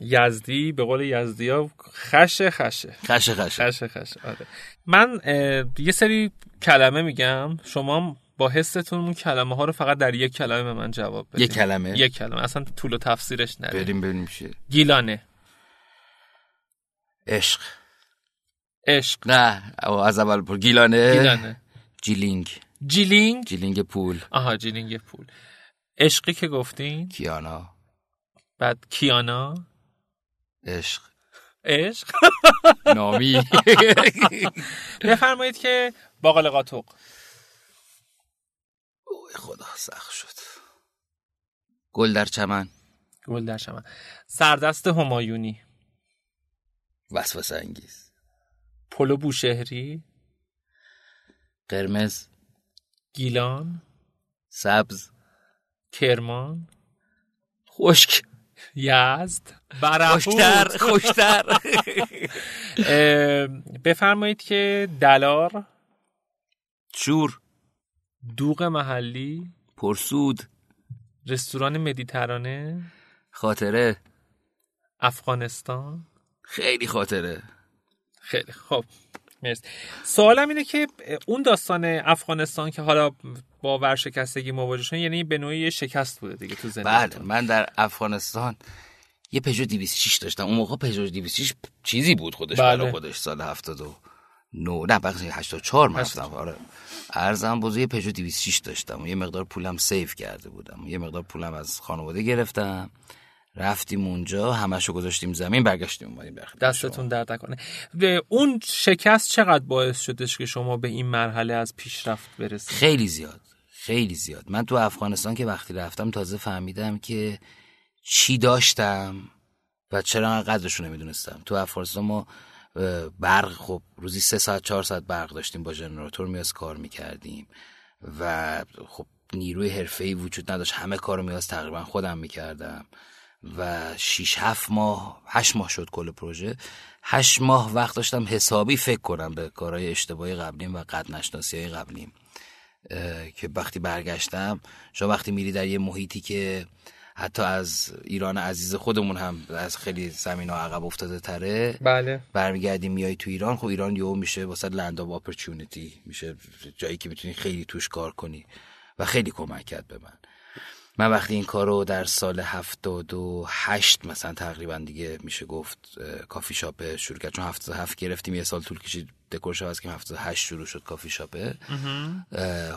S1: یزدی به قول یزدی ها خشه خشه
S2: خشه خشه
S1: خشه خشه آره. من یه سری کلمه میگم شما با حستون اون کلمه ها رو فقط در یک کلمه به من جواب بدید
S2: یک کلمه؟
S1: یک کلمه اصلا طول و تفصیلش نره.
S2: بریم ببینیم چیه؟
S1: گیلانه.
S2: عشق.
S1: عشق.
S2: نه او از اول پر گیلانه.
S1: گیلانه.
S2: جیلینگ.
S1: جیلینگ؟
S2: جیلینگ پول.
S1: آها جیلینگ پول. عشقی که گفتین؟
S2: کیانا.
S1: بعد کیانا؟
S2: عشق.
S1: عشق؟
S2: نامی.
S1: بفرمایید که باقل قاتق
S2: اوه خدا سخت شد. گل در چمن.
S1: گل در شما سردست همایونی.
S2: وسوسه انگیز.
S1: پلو بوشهری.
S2: قرمز.
S1: گیلان.
S2: سبز.
S1: کرمان.
S2: خشک.
S1: یزد.
S2: خوشتر خوشتر.
S1: بفرمایید که دلار.
S2: شور.
S1: دوغ محلی.
S2: پرسود.
S1: رستوران مدیترانه.
S2: خاطره.
S1: افغانستان.
S2: خیلی خاطره.
S1: خیلی خب مرسی. سوالم اینه که اون داستان افغانستان که حالا با ورشکستگی مواجه شدن یعنی به نوعی شکست بوده دیگه تو
S2: بله
S1: زندگیتون
S2: من در افغانستان یه پژو 206 داشتم. اون موقع پژو 206 چیزی بود خودش
S1: بله.
S2: خودش سال 79 نه بخشی 84 من رفتم. آره. ارزم بزرگ یه پژو 206 داشتم. و یه مقدار پولم سیف کرده بودم. یه مقدار پولم از خانواده گرفتم. رفتیم اونجا همشو گذاشتیم زمین برگشتیم اومدیم بخیر
S1: دستتون درد نکنه. و اون شکست چقدر باعث شدش که شما به این مرحله از پیشرفت برسید؟
S2: خیلی زیاد. خیلی زیاد. من تو افغانستان که وقتی رفتم تازه فهمیدم که چی داشتم و چرا انقدر قدرشو نمی‌دونستم تو افغانستان ما برق خب روزی سه ساعت چهار ساعت برق داشتیم با ژنراتور میاز کار می‌کردیم و خب نیروی حرفه‌ای وجود نداشت. همه کارو میاز تقریبا خودم می‌کردم و شیش هفت ماه هشت ماه شد کل پروژه. هشت ماه وقت داشتم حسابی فکر کنم به کارهای اشتباهی قبلیم و قد نشناسی های قبلیم. که وقتی برگشتم شما وقتی میری در یه محیطی که حتی از ایران عزیز خودمون هم از خیلی زمین ها عقب افتاده تره
S1: بله.
S2: برمیگردی میای تو ایران خب ایران یهو میشه واسه لند آف اپورتونیتی میشه جایی که می‌تونی خیلی توش کار کنی و خیلی کمک کرد به من. من وقتی این کار رو در سال هفتاد و هشت مثلا تقریبا دیگه میشه گفت کافی شاپه شروع کرد. چون هفتاد هفت گرفتیم یه سال طول کشید دکورش عوض که هفتاد هشت شروع شد کافی شاپه.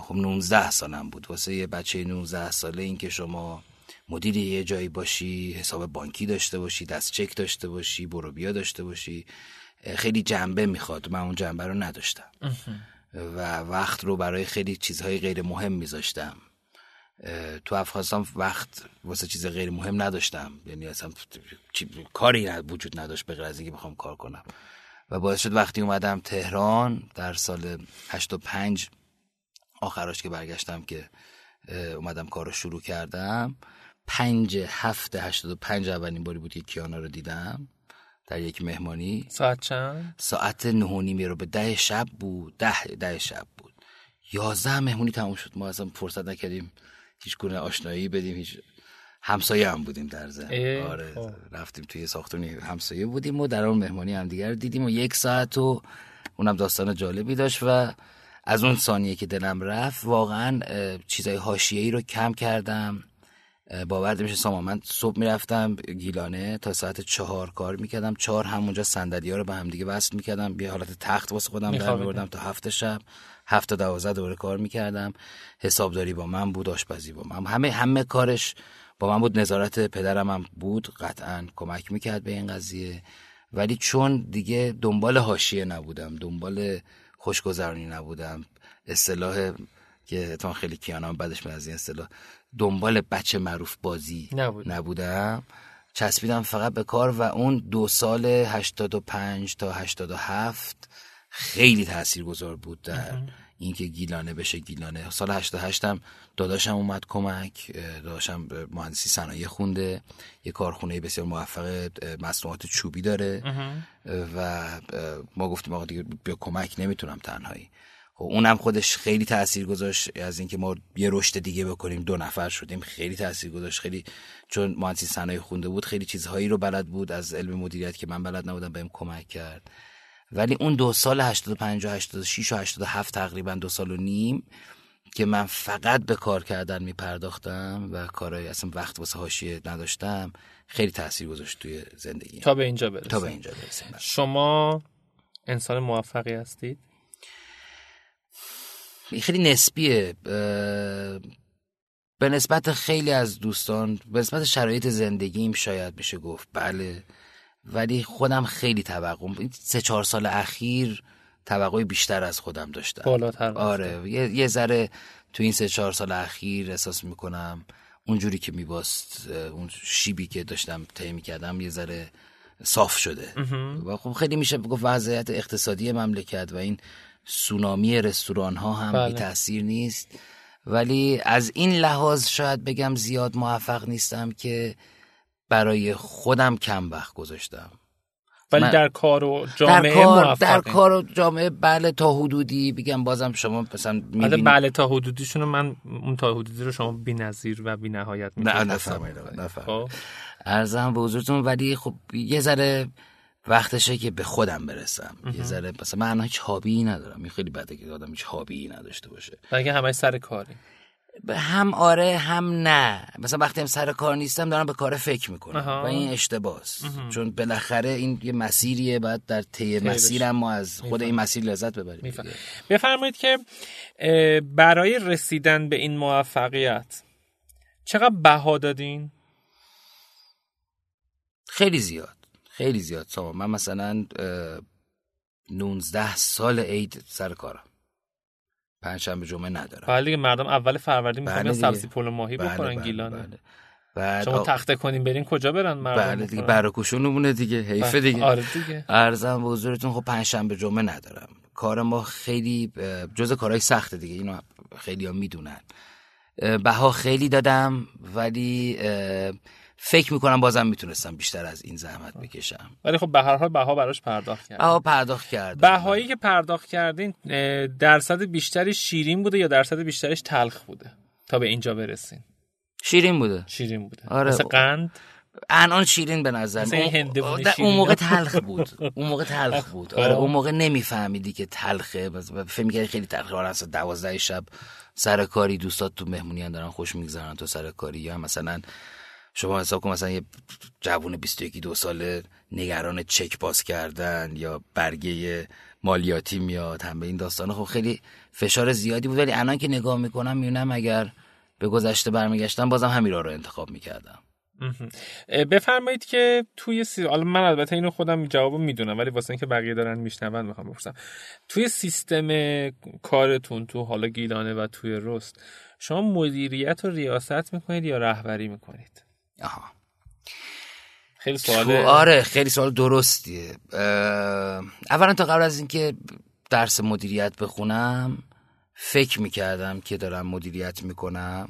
S2: خب 19 سالم بود. واسه یه بچه 19 ساله این که شما مدیر یه جایی باشی حساب بانکی داشته باشی دست چک داشته باشی برو بیا داشته باشی خیلی جنبه می‌خواد. من اون جنبه رو نداشتم. و وقت رو برای خیلی چیزهای غیر مهم میذاشتم. تو افغانستان وقت واسه چیز غیر مهم نداشتم. یعنی اصلا کاری وجود نداشت به غیر از اینکه بخوام کار کنم. و باعث شد وقتی اومدم تهران در سال 85 آخراش که برگشتم که اومدم کار رو شروع کردم پنج هفته هشتاد و پنج اولین باری بود که کیانا رو دیدم در یک مهمانی.
S1: ساعت چند؟
S2: ساعت نه و نیمه رو به ده شب بود. ده ده شب بود. یازده مهمونی تموم شد. ما اصلا فرصت نکردیم هیچ گونه آشنایی بدیم هیچ همسایه هم بودیم در ضمن.
S1: اه،
S2: آره
S1: خب.
S2: رفتیم توی ساختونی همسایه بودیم و در اون مهمانی هم دیگر دیدیم و یک ساعت و اونم داستان جالبی داشت و از اون ثانیه که دلم رفت واقعا چیزای حاشیه‌ای رو کم کردم. باور نمیشه سامان من صبح می‌رفتم گیلانه تا ساعت چهار کار می‌کردم. چهار همونجا صندلی ها رو به هم دیگه وصل می‌کردم. یه حالت تخت واسه خودم در. میبردم تا هفت شب. هفت تا دوازده دوره کار می‌کردم. حسابداری با من بود آشپزی با من. همه همه کارش با من بود. نظارت پدرم هم بود. قطعا کمک می‌کرد به این قضیه. ولی چون دیگه دنبال حاشیه نبودم دنبال خوشگذرانی نبودم اصطلاح که اتفاقا خیلی کیانم بعدش من از این اصطلاح دنبال بچه معروف بازی
S1: نبود.
S2: نبودم. چسبیدم فقط به کار و اون دو سال 85 تا 87 خیلی تاثیرگذار بود در اینکه گیلانه بشه. گیلانه سال 88 هم داداشم اومد کمک داداشم مهندسی صنایع خونده. یه کارخونه بسیار موفق مصنوعات چوبی داره. و ما گفتیم آقا دیگه بیا کمک نمی‌تونم تنهایی. خب اونم خودش خیلی تاثیر گذاشت. از اینکه ما یه رشد دیگه بکنیم دو نفر شدیم خیلی تاثیر گذاشت. خیلی چون مهندسی صنایع خونده بود خیلی چیزهایی رو بلد بود. از علم مدیریت که من بلد نبودم بهم کمک کرد. ولی اون دو سال 85 و 86 و 87 تقریبا دو سال و نیم که من فقط به کار کردن می پرداختم و کارهای اصلا وقت واسه حاشیه نداشتم خیلی تاثیر گذاشت توی زندگی
S1: تا به اینجا برسیم.
S2: تا به اینجا برسیم.
S1: شما انسان موفقی هستید؟
S2: خیلی نسبیه. به نسبت خیلی از دوستان به نسبت شرایط زندگیم شاید میشه گفت بله ولی خودم خیلی توقع سه چهار سال اخیر توقع بیشتر از خودم داشتم.
S1: بالاتر
S2: آره یه, یه ذره تو این سه چهار سال اخیر احساس می‌کنم اونجوری که میباست اون شیبی که داشتم طی می‌کردم یه ذره صاف شده. و خب خیلی میشه بگفت وضعیت اقتصادی مملکت و این سونامی رستوران ها هم بله. تاثیر نیست. ولی از این لحاظ شاید بگم زیاد موفق نیستم که برای خودم کم وقت گذاشتم.
S1: ولی در کار و جامعه در کار,
S2: در کار و جامعه بله تا حدودی. بگم بازم شما مثلا
S1: می‌بینید بله تا حدودیشون من اون تا حدودی رو شما بی‌نظیر و بی‌نهایت
S2: نه نفهمیدم نفهمیدم ارزم به حضورتون ولی خب یه ذره وقتشه که به خودم برسم. یه ذره مثلا من هیچ هابی ندارم. این خیلی بده که آدم هیچ هابی نداشته باشه.
S1: بلکه همه سر کاری.
S2: هم آره هم نه. مثلا وقتی هم سر کار نیستم دارم به کار فکر می‌کنم و این اشتباس. چون بالاخره این یه مسیریه بعد در طی مسیرم ما از خود این مسیر لذت ببریم
S1: بفرمایید که برای رسیدن به این موفقیت چقدر بها دادین؟
S2: خیلی زیاد. خیلی زیاد ساما من مثلا 19 سال عید سر کارم. پنجشنبه جمعه ندارم.
S1: بله دیگه مردم اول فروردین می‌خوان بله سبزی پلو ماهی بله بخورن بله گیلانه بله. بعد شما تخته کنین برین کجا برن مردم
S2: بله دیگه براکوشونمونه دیگه حیفه دیگه.
S1: آره دیگه.
S2: ارزم به حضورتون خب پنجشنبه جمعه ندارم. کار ما خیلی جز کارهای سخته دیگه اینو خیلی ها می‌دونن بها خیلی دادم ولی فکر می‌کنم بازم می‌تونستم بیشتر از این زحمت بکشم.
S1: ولی خب به هر حال بها براش پرداخت کرد
S2: بها پرداخت کرد
S1: بهایی که پرداخت کردین درصد بیشتری شیرین بوده یا درصد بیشترش تلخ بوده؟ تا به اینجا برسین.
S2: شیرین بوده.
S1: شیرین بوده.
S2: آره.
S1: مثل قند؟
S2: الان شیرین به نظر
S1: اون,
S2: اون موقع تلخ بود. اون موقع تلخ بود. آره اون موقع نمیفهمیدی که تلخه. فکر می‌کردی خیلی تلخه. آره اصلا 12 شب سر کاری دوستات تو مهمونی دارن خوش میگذرن تو سر کاری یا مثلا شما حساب کن مثلا یه جوون 21 دو ساله نگران چک باز کردن یا برگه مالیاتی میاد هم به این داستان خب خیلی فشار زیادی بود ولی الان که نگاه می‌کنم میونم اگر به گذشته برمیگشتم بازم همین را رو انتخاب می‌کردم.
S1: بفرمایید که توی سی... حالا من البته اینو خودم جواب می‌دونم ولی واسه اینکه بقیه دارن میشنون می‌خوام بپرسم. توی سیستم کارتون تو حالا گیلانه و توی رست شما مدیریت و ریاست می‌کنید یا رهبری می‌کنید؟
S2: آها.
S1: خیلی سوال
S2: آره خیلی سوال درستیه. اولا تا قبل از اینکه درس مدیریت بخونم فکر می‌کردم که دارم مدیریت می‌کنم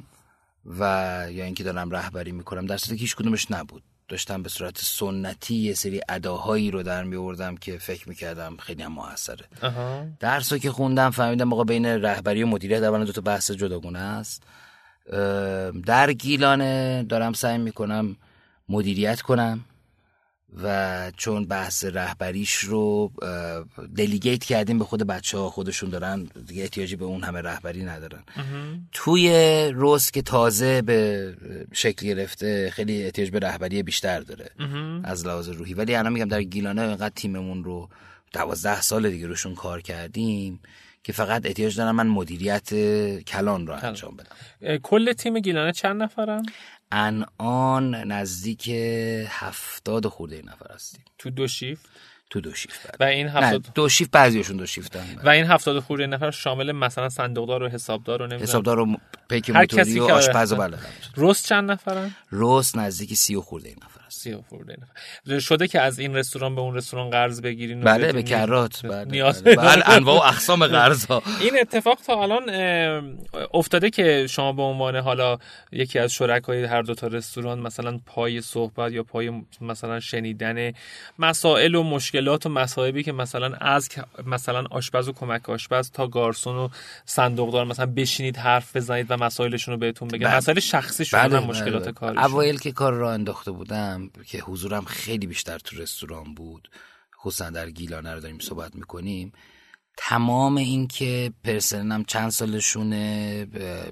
S2: و یا اینکه دارم رهبری می‌کنم. در صورتی که هیچ کدومش نبود. داشتم به صورت سنتی یه سری اداهایی رو در میوردم که فکر می‌کردم خیلی هم موثره. درس رو که خوندم فهمیدم موقع بین رهبری و مدیریت اولا دو تا بحث جداگونه است. در گیلانه دارم سعی می‌کنم مدیریت کنم و چون بحث رهبریش رو دلیگیت کردیم به خود بچه ها خودشون دارن دیگه احتیاجی به اون همه رهبری ندارن. توی روز که تازه به شکل گرفته خیلی احتیاج به رهبری بیشتر داره از لحاظ روحی. ولی الان میگم در گیلانه اینقدر تیممون رو دوازده سال دیگه روشون کار کردیم که فقط احتیاج دارم من مدیریت کلان رو انجام بدم.
S1: کل تیم گیلانه چند نفرم؟
S2: الان نزدیک هفتاد خورده نفر هستیم.
S1: تو دو شیفت؟
S2: تو دو شیفت بله.
S1: و این هفتاد
S2: دو شیفت بعضیشون دو شیفت هم
S1: و این هفتاد خورده نفر شامل مثلا صندوقدار و حسابدار و نمی‌دونم.
S2: حسابدار و پیک موتوری و
S1: که-
S2: آشپز و بله.
S1: رست چند نفرن؟
S2: روز نزدیک سی و خورده نفر. است
S1: سی و خورده نفر شده که از این رستوران به اون رستوران قرض بگیرین
S2: بله به کرات بله
S1: نیاز
S2: بله, بله. انواع و اقسام قرض ها
S1: این اتفاق تا الان افتاده که شما به عنوان حالا یکی از شرکای هر دو تا رستوران مثلا پای صحبت یا پای مثلا شنیدن مسائل و مشکلات و مصائبی که مثلا از مثلا آشپز و کمک آشپز تا گارسون و صندوقدار مثلا بشینید حرف بزنید و مسائلشون رو بهتون بگن.
S2: بله.
S1: مسائل شخصیشون
S2: بله
S1: هم مشکلات
S2: بله.
S1: کارشون.
S2: اوایل که کار را انداخته بودم که حضورم خیلی بیشتر تو رستوران بود. خصوصا در گیلانه رو داریم صحبت می‌کنیم. تمام این که پرسنلم چند سالشونه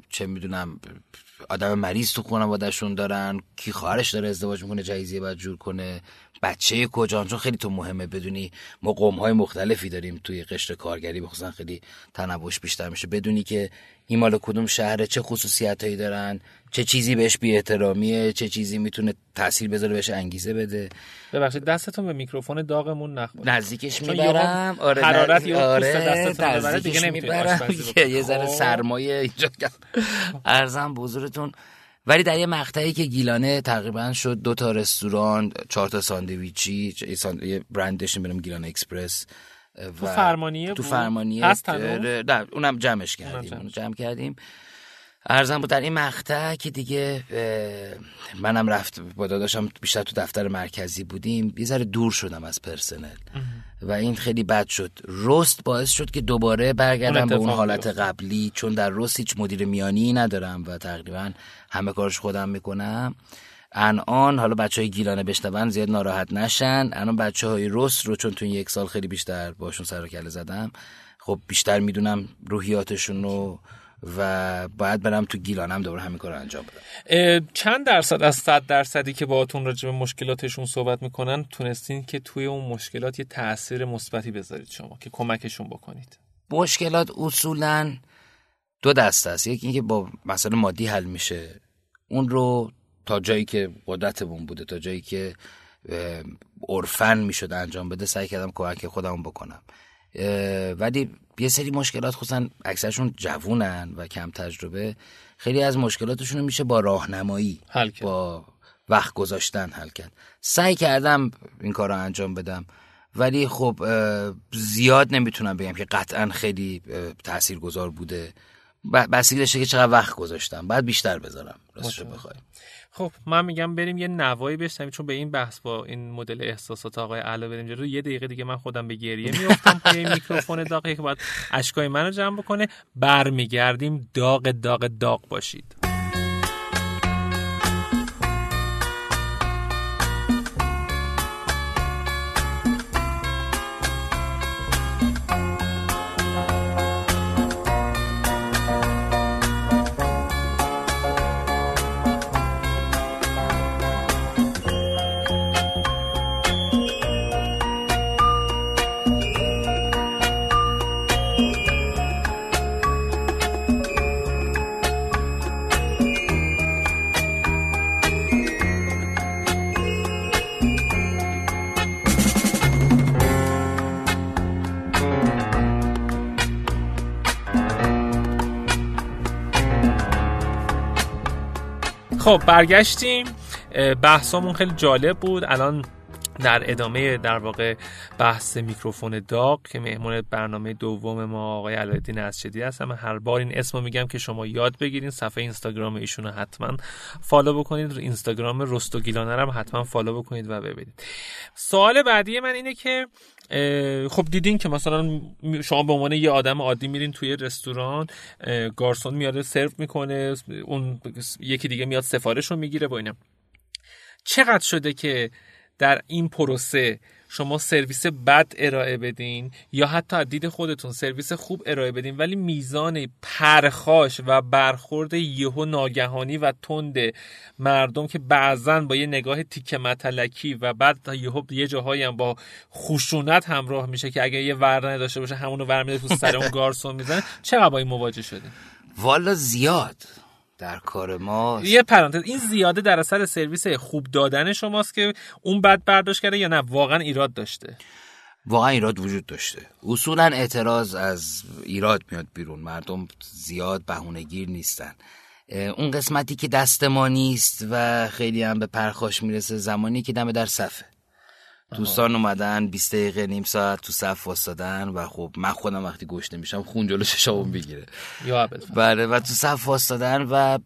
S2: چه می‌دونم آدم مریض تو خانوادهشون دارن کی خواهرش داره ازدواج می‌کنه جهیزیه باید جور کنه. بچه کجان؟ چون خیلی تو مهمه بدونی ما قوم های مختلفی داریم توی قشر کارگری بخصوصا خیلی تنوش بیشتر میشه. بدونی که این مال کدوم شهره چه خصوصیت هایی دارن چه چیزی بهش بی احترامیه چه چیزی می‌تونه تاثیر بذاره بهش انگیزه بده.
S1: ببخشید دستتون به میکروفون داغمون نخورد.
S2: نزدیکش می‌برم. آره
S1: حرارت پوست
S2: آره
S1: دستتون دیگه بکنی.
S2: یه ذره
S1: خب.
S2: سرمایه اینجا عرضم حضورتون ولی در یه مقطعی که گیلانه تقریبا شد دو تا رستوران چهار تا ساندویچی یه ساند- یه برند داشتیم بریم گیلانه اکسپرس
S1: تو فرمانیه
S2: تو؟ فرمانیه
S1: هست
S2: اونم جمعش کردیم. اونو جمع کردیم عرضم بود در این مقطع که دیگه منم رفت با داداشم بیشتر تو دفتر مرکزی بودیم. یه ذره دور شدم از پرسنل. و این خیلی بد شد. رست باعث شد که دوباره برگردم به اون حالت. قبلی چون در رست هیچ مدیر میانی ندارم و تقریبا همه کارش خودم می‌کنم. الان حالا بچه های گیلانه بشنون زیاد ناراحت نشن. الان بچه های رست رو چون تو این یک سال خیلی بیشتر باشون سر و کله زدم خب بیشتر می‌دونم روحیاتشون رو و باید برم تو گیلانم دوباره همین کار رو انجام بدم.
S1: چند درصد از صد درصدی که باهاتون راجع به مشکلاتشون صحبت می‌کنن تونستین که توی اون مشکلات یه تاثیر مثبتی بذارید شما که کمکشون بکنید؟
S2: مشکلات اصولا دو دست است. یکی اینکه با مسئله مادی حل میشه. اون رو تا جایی که قدرتمون بوده تا جایی که عرفن می‌شد انجام بده سعی کردم کمک خودم بکنم. ولی یه سری مشکلات خصوصا اکثرشون جوونن و کم تجربه خیلی از مشکلاتشون میشه با راهنمایی. با وقت گذاشتن حل کرد. سعی کردم این کار رو انجام بدم ولی خب زیاد نمی‌تونم بگم که قطعا خیلی تأثیر گذار بوده. بستگی داشته که چقدر وقت گذاشتم. بعد بیشتر بذارم. راستشو
S1: متوجه. خب من میگم بریم یه نوایی بشنویم چون به این بحث با این مدل احساسات آقای علا بریم جلو یه دقیقه دیگه من خودم به گریه میافتم پای میکروفون داغی که باید اشکای منو جمع بکنه. برمیگردیم داغ داغ داغ باشید. خب برگشتیم. بحثمون خیلی جالب بود. الان در ادامه در واقع بحث میکروفون داغ که مهمون برنامه دوم ما آقای علاءالدین اسجدی هستم هر بار این اسمو میگم که شما یاد بگیرین. صفحه اینستاگرام ایشون رو حتما follow بکنید. اینستاگرام رست و گیلانه رو هم حتما follow بکنید و ببینید. سوال بعدی من اینه که خب دیدین که مثلا شما به عنوان یه آدم عادی میرین توی رستوران گارسون میاد سرو می‌کنه اون یکی دیگه میاد سفارش رو می‌گیره با اینا. چقدر شده که در این پروسه شما سرویس بد ارائه بدین یا حتی از دید خودتون سرویس خوب ارائه بدین ولی میزان پرخاش و برخورد یهو ناگهانی و تند مردم که بعضا با یه نگاه تیکه متلکی و بعد یهو یه جاهایی هم با خشونت همراه میشه که اگه یه ور نداشته باشه همونو ور میده تو سر اون گارسون می‌زنه چقدر با این مواجه شدین؟
S2: والا زیاد. در کار ما
S1: یه پرانتز این زیاده در اثر سرویس خوب دادن شماست که اون بد برداشت کرده یا نه؟ واقعا ایراد داشته.
S2: واقعا ایراد وجود داشته. اصولا اعتراض از ایراد میاد بیرون. مردم زیاد بهونهگیر نیستن. اون قسمتی که دست ما نیست و خیلی هم به پرخاش می‌رسه زمانی که دم در صفه. دوستان اومدن 20 دقیقه نیم ساعت تو صف واسادن و خب من خودم وقتی گشته میشم خون جلو چشامون بگیره
S1: یا
S2: بله و تو صف واسادن و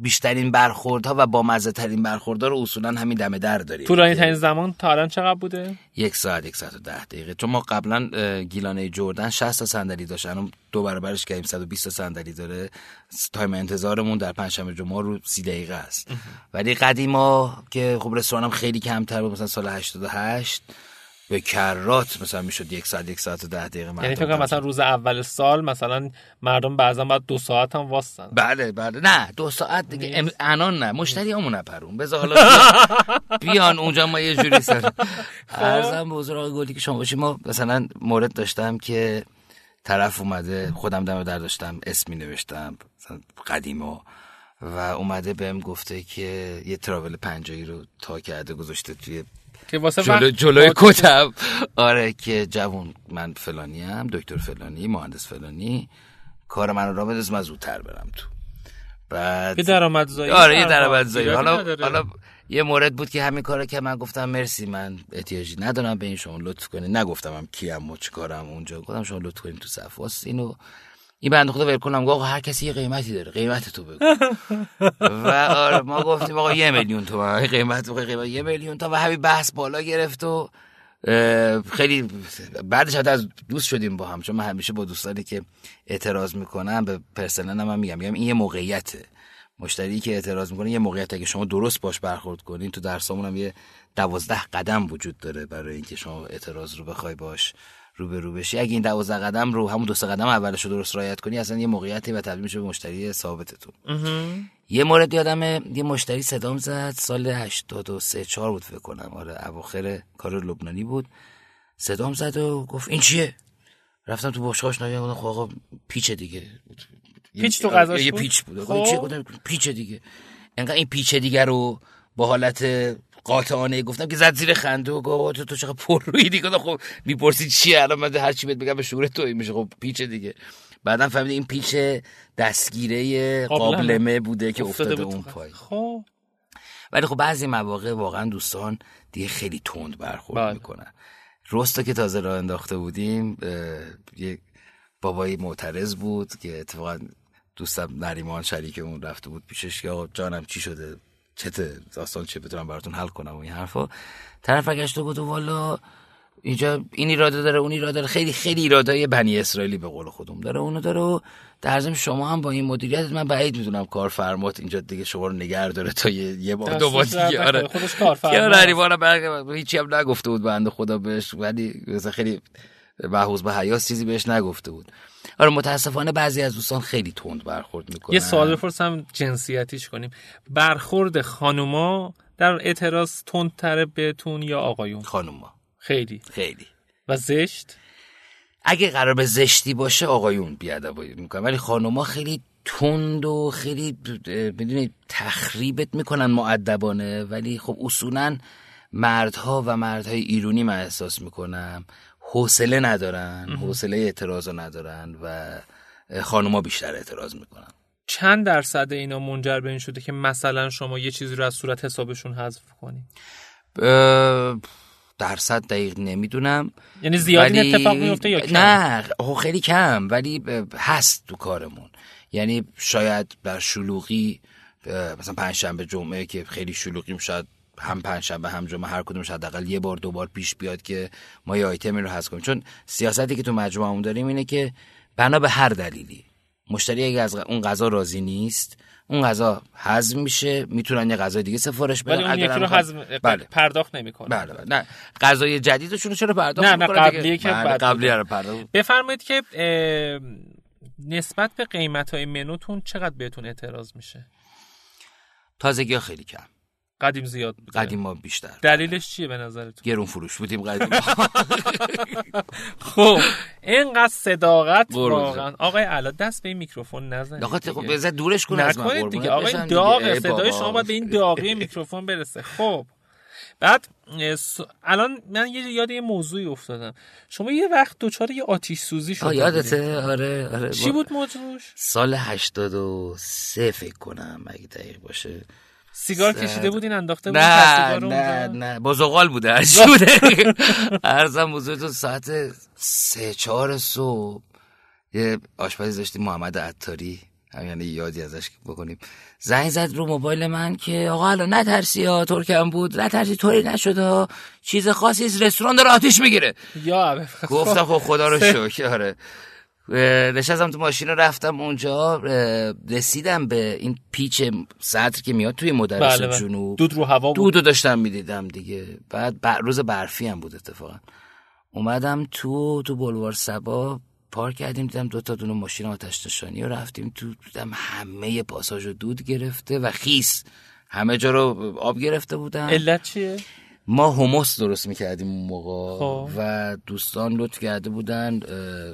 S2: بیشترین برخوردها و با مزه ترین برخوردها رو اصولا همین دم در داریم.
S1: طولانی ترین زمان تا الان چقدر بوده؟
S2: یک ساعت یک ساعت و ده دقیقه. چون ما قبلا گیلانه جردن 60 تا صندلی داشت الان دو برابرش کردیم 120 تا صندلی داره. تایم انتظارمون در پنجشنبه جمعه رو 30 دقیقه است. ولی قدیما که خب رستورانم خیلی کمتر بود مثلا سال 88 به کرات مثلا می‌شد یک ساعت یک ساعت و ده دقیقه
S1: یعنی فکر مثلا روز اول سال مثلا مردم بعضا بعد دو ساعت هم واستن
S2: بله بله. نه دو ساعت دیگه. انان نه. مشتری همون نپرون. بذار حالا بیان اونجا ما یه جوری سر. خب. ارزم به حضور آقای گلی که شما باشید. ما مثلا مورد داشتم که طرف اومده خودم دم در داشتم اسمی نوشتم قدیما و اومده بهم گفته که یه تراول پنجایی رو تا کرده گذاشته توی
S1: که واسه
S2: جلو جلوی کتم. آره که جوون من فلانی هم دکتر فلانی مهندس فلانی. کار من رو را بدست من زودتر برم تو.
S1: بعد یه درآمدزایی
S2: آره یه درآمدزایی. حالا حالا یه مورد بود که همین کارو که من گفتم مرسی من احتیاجی ندارم به این شما لطف کنید نگفتم هم کیم و کارم اونجا. گفتم شما لطف کنید تو صف. اینو این بنده خدا ول کنم. آقا هر کسی یه قیمتی داره. قیمت تو بگو. و آره ما گفتیم آقا یه میلیون تو قیمت قیمت یه میلیون تا و همین بحث بالا گرفت و خیلی بعدش حتی از دوست شدیم با هم. چون من همیشه با دوستانی که اعتراض می‌کنم به پرسنل هم, میگم. میگم این یه موقعیته. مشتری که اعتراض می‌کنه یه موقعیت که شما درست باش برخورد کنین تو درسامون هم یه دوازده قدم وجود داره برای اینکه شما اعتراض رو بخوای باش رو به رو بشی. اگه این 12 قدم رو همون دو سه قدم اولش رو درست رعایت کنی اصلا یه موقعیتی و تبدیل میشه به مشتری ثابتتون. یه مورد یادم یه مشتری صدام زد سال 83 4 بود فکر کنم. آره اواخر کار لبنانی بود. صدام زد و گفت این چیه؟ رفتم تو باشگاهش نگم گفتم خب آقا پیچ دیگه.
S1: پیچ تو غذاش
S2: یه پیچ بود. خب. گفتم پیچ دیگه. انقدر این پیچ دیگه رو با حالت قاطعانه گفتم که زد زیر خنده و گفت تو تو چقدر پر روی دیگه. خب می‌پرسی چیه الان من هر چی بهت بگم به شعور تو میشه. خب پیچ دیگه. بعدا فهمیدم این پیچ دستگیره قابلمه. بوده که افتاده, اون پای
S1: خب.
S2: ولی خب بعضی مواقع واقعا دوستان دیگه خیلی تند برخورد بله. می‌کنن. رستا که تازه راه انداخته بودیم یک بابایی معترض بود که اتفاقا دوستم نریمان شریک اون رفته بود پیشش که آقا جانم چی شده؟ چته؟ داستان چه؟ بتونم براتون حل کنم و این حرفا. طرف گشت و گفت والا اینجا این ایراده داره اون ایراده داره. خیلی خیلی ایرادای بنی اسرائیلی به قول خودم داره. اونو داره و در شما هم با این مدیریت من بعید می‌دونم کارفرمات اینجا دیگه شما رو نگه داره تا یه, یه بار دو بار دیگه. آره.
S1: خودش کارفرما
S2: هیچی هم نگفته بود بنده خدا بهش ولی خیلی بحوز به حیاس چیزی بهش نگفته بود. آره متاسفانه بعضی از دوستان خیلی تند برخورد می‌کنن.
S1: یه سوال بپرسم جنسیتیش کنیم. برخورد خانوما در اعتراض تندتره بهتون یا آقایون؟
S2: خانوما.
S1: خیلی.
S2: خیلی.
S1: و زشت؟
S2: اگه قرار به زشتی باشه آقایون بیادبایی می‌کنن. ولی خانوما خیلی تند و خیلی بدون تخریبت می‌کنن معدبانه ولی خب اصولا مردها و مردهای ایرونی من احساس می‌کنم حوصله ندارن حوصله اعتراض ندارن و خانوما بیشتر اعتراض می‌کنن.
S1: چند درصد اینا منجر به این شده که مثلا شما یه چیزی رو از صورت حسابشون حذف کنید
S2: درصد دقیق نمی‌دونم.
S1: یعنی زیاد ولی... اتفاق میفته یا کم؟
S2: نه خیلی کم ولی هست تو کارمون. یعنی شاید بر شلوغی مثلا پنجشنبه جمعه که خیلی شلوغیم شاید هم پنجشنبه هم جمعه هر کدومش حداقل یه بار دو بار پیش بیاد که ما یه آیتمی رو حذف کنیم. چون سیاستی که تو مجموعمون داریم اینه که بنا به هر دلیلی. مشتری اگه از اون غذا راضی نیست اون غذا هضم میشه می‌تونن یه غذای دیگه سفارش بدن.
S1: ولی اون یکی رو هضم بله. پرداخت نمی‌کنه.
S2: بله بله. نه. غذای جدیدشون چرا پرداخت
S1: نه نه قبلی که
S2: بله قبلی رو پرداخت.
S1: بفرمایید که نسبت به قیمت های منوتون چقدر بهتون اعتراض میشه؟
S2: تازگی خیلی کم.
S1: قدیم زیاد
S2: بوده. قدیم ما بیشتر.
S1: دلیلش چیه به نظرتون؟
S2: گرون فروش بودیم قدیم
S1: خب اینقدر صداقت واقعا. آقای علا دست به این میکروفون نزنید
S2: آقا خب بذار دورش کن از
S1: من دیگه. آقا داغ صدای شما باید به این داغی میکروفون برسه. خب. بعد الان من یه یاد یه موضوعی افتادم. شما یه وقت دوچار یه آتیش سوزی شد
S2: یادته. آره آره.
S1: چی بود موضوعش؟
S2: سال 83 فکر کنم اگه دقیق باشه.
S1: سیگار کشیده بودین انداخته
S2: بودین نه نه نه. بازوغال بوده هرچی بوده. ارزم بزرگتون ساعت سه چهار صبح. یه آشپزی داشتیم محمد عطاری. یعنی یادی ازش بکنیم. زنگ زد رو موبایل من که آقا الان نترسی ها ترکم بود. نترسی طوری نشده چیز خاصی رستوران داره آتیش می‌گیره.
S1: یا
S2: گفتم خب خدا رو شکر. آره. نشستم تو ماشین رفتم اونجا رسیدم به این پیچ سطر که میاد توی مدرس بله جنوب.
S1: دود رو هوا
S2: بود. دودو داشتم می‌دیدم دیگه. بعد روز برفی هم بود اتفاقا. اومدم تو تو بلوار سبا پارک کردیم دیدم دو تا دونه ماشین آتش نشانی و رفتیم تو دیدم همه پاساژ رو دود گرفته و خیس. همه جا رو آب گرفته بودن.
S1: علت چیه؟
S2: ما هموس درست می‌کردیم اون موقع خب. و دوستان لطف کرده بودن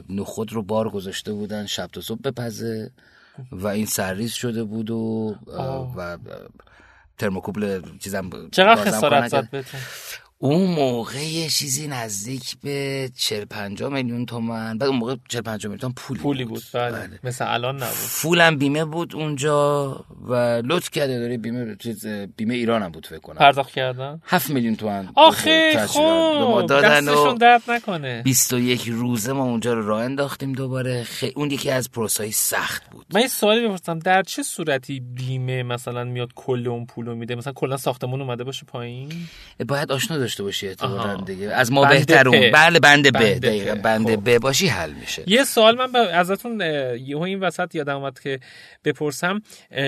S2: نخود رو بار گذاشته بودن شب تا صبح بپزه و این سرریز شده بود و و ترموکوبل چیزم
S1: چقدر خسارت زد بهتون؟
S2: اون موقع یه چیزی نزدیک به 40 50 میلیون تومن بعد اون موقع 40 50 میلیون تومن پولی,
S1: پولی بود, بود. بله. بله. مثل الان نبود.
S2: فولم بیمه بود اونجا و لطف کرده داره بیمه چیز بیمه ایران هم بود فکر کنم.
S1: پرداخت کردن؟
S2: 7 میلیون تومن
S1: آخه خب. دستشون درد نکنه.
S2: 21 روزه ما اونجا رو راه انداختیم دوباره. خی... اون یکی از پروسای سخت بود.
S1: من یه سوالی بپرسم. در چه صورتی بیمه مثلا میاد کل اون پولو میده؟ مثلا کلا ساختمون اومده باشه پایین؟
S2: باید آشنا داشته باشی احتمالاً دیگه. از ما بهترون. بله بنده ب. دقیقاً. بنده ب باشی حل میشه.
S1: یه سوال من ازتون یهو این وسط یادم اومد که بپرسم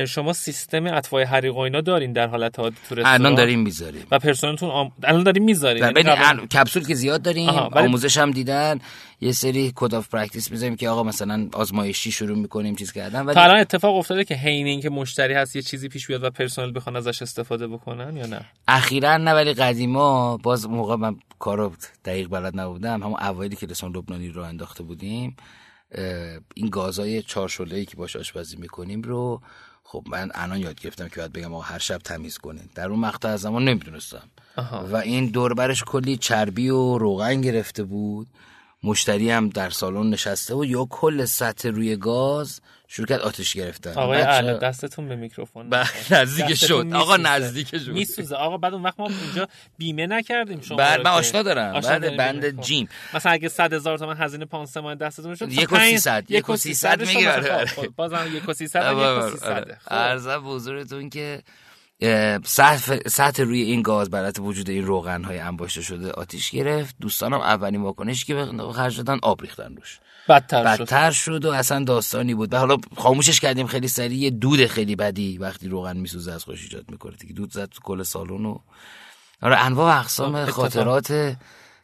S1: شما سیستم اطفای حریق و اینا دارین در حالت عادی تو
S2: الان داریم می‌ذاریم.
S1: و پرسنلتون آم... الان داریم می‌ذارین؟
S2: ببین یعنی کپسول که زیاد داریم آموزش هم دیدن. یه سری code of practice می‌ذاریم که آقا مثلا آزمایشی شروع می‌کنیم چیز کردن.
S1: ولی الان اتفاق افتاده که حین اینکه مشتری هست یه چیزی پیش بیاد و پرسنل بخوان ازش استفاده بکنن یا نه؟
S2: اخیرا نه ولی قدیما باز موقع من کارو دقیق بلد نبودم. همون اوایلی که رسان لبنانی رو انداخته بودیم این گازای چارشله که باش آشپزی می‌کنیم رو خب من الان یاد گرفتم که باید بگم آقا هر شب تمیز کنین در اون مقطع از زمان نمی‌دونستم. و این دوربرش کلی چربی و روغن گرفته بود. مشتری هم در سالن نشسته و یا کل سطح روی گاز شروع کرد آتش گرفتن.
S1: آقای اهل دستتون به میکروفون
S2: بله، نزدیک شد. آقا نزدیک شد.
S1: میسوزه. آقا بعد اون وقت ما اینجا بیمه نکردیم شما
S2: بعد من آشنا دارم. بعد بند جیم.
S1: مثلا اگه 100 هزار تومان هزینه 500 ماه دستتون شد
S2: یک و 300 یک و 300 می‌گیره
S1: بازم یک و 300 یک و 300
S2: ارزم بزرگتون که سطح, سطح روی این گاز برات وجود این روغن های انباشته شده آتیش گرفت. دوستانم اولین واکنش که خرج دادن آب ریختن روش.
S1: بدتر,
S2: بدتر شد. و اصلا داستانی بود. و حالا خاموشش کردیم خیلی سریع. یه دود خیلی بدی وقتی روغن میسوزه از خوش ایجاد می‌کنه. دیگه دود زد تو کل سالن و آره انواع اقسام خاطرات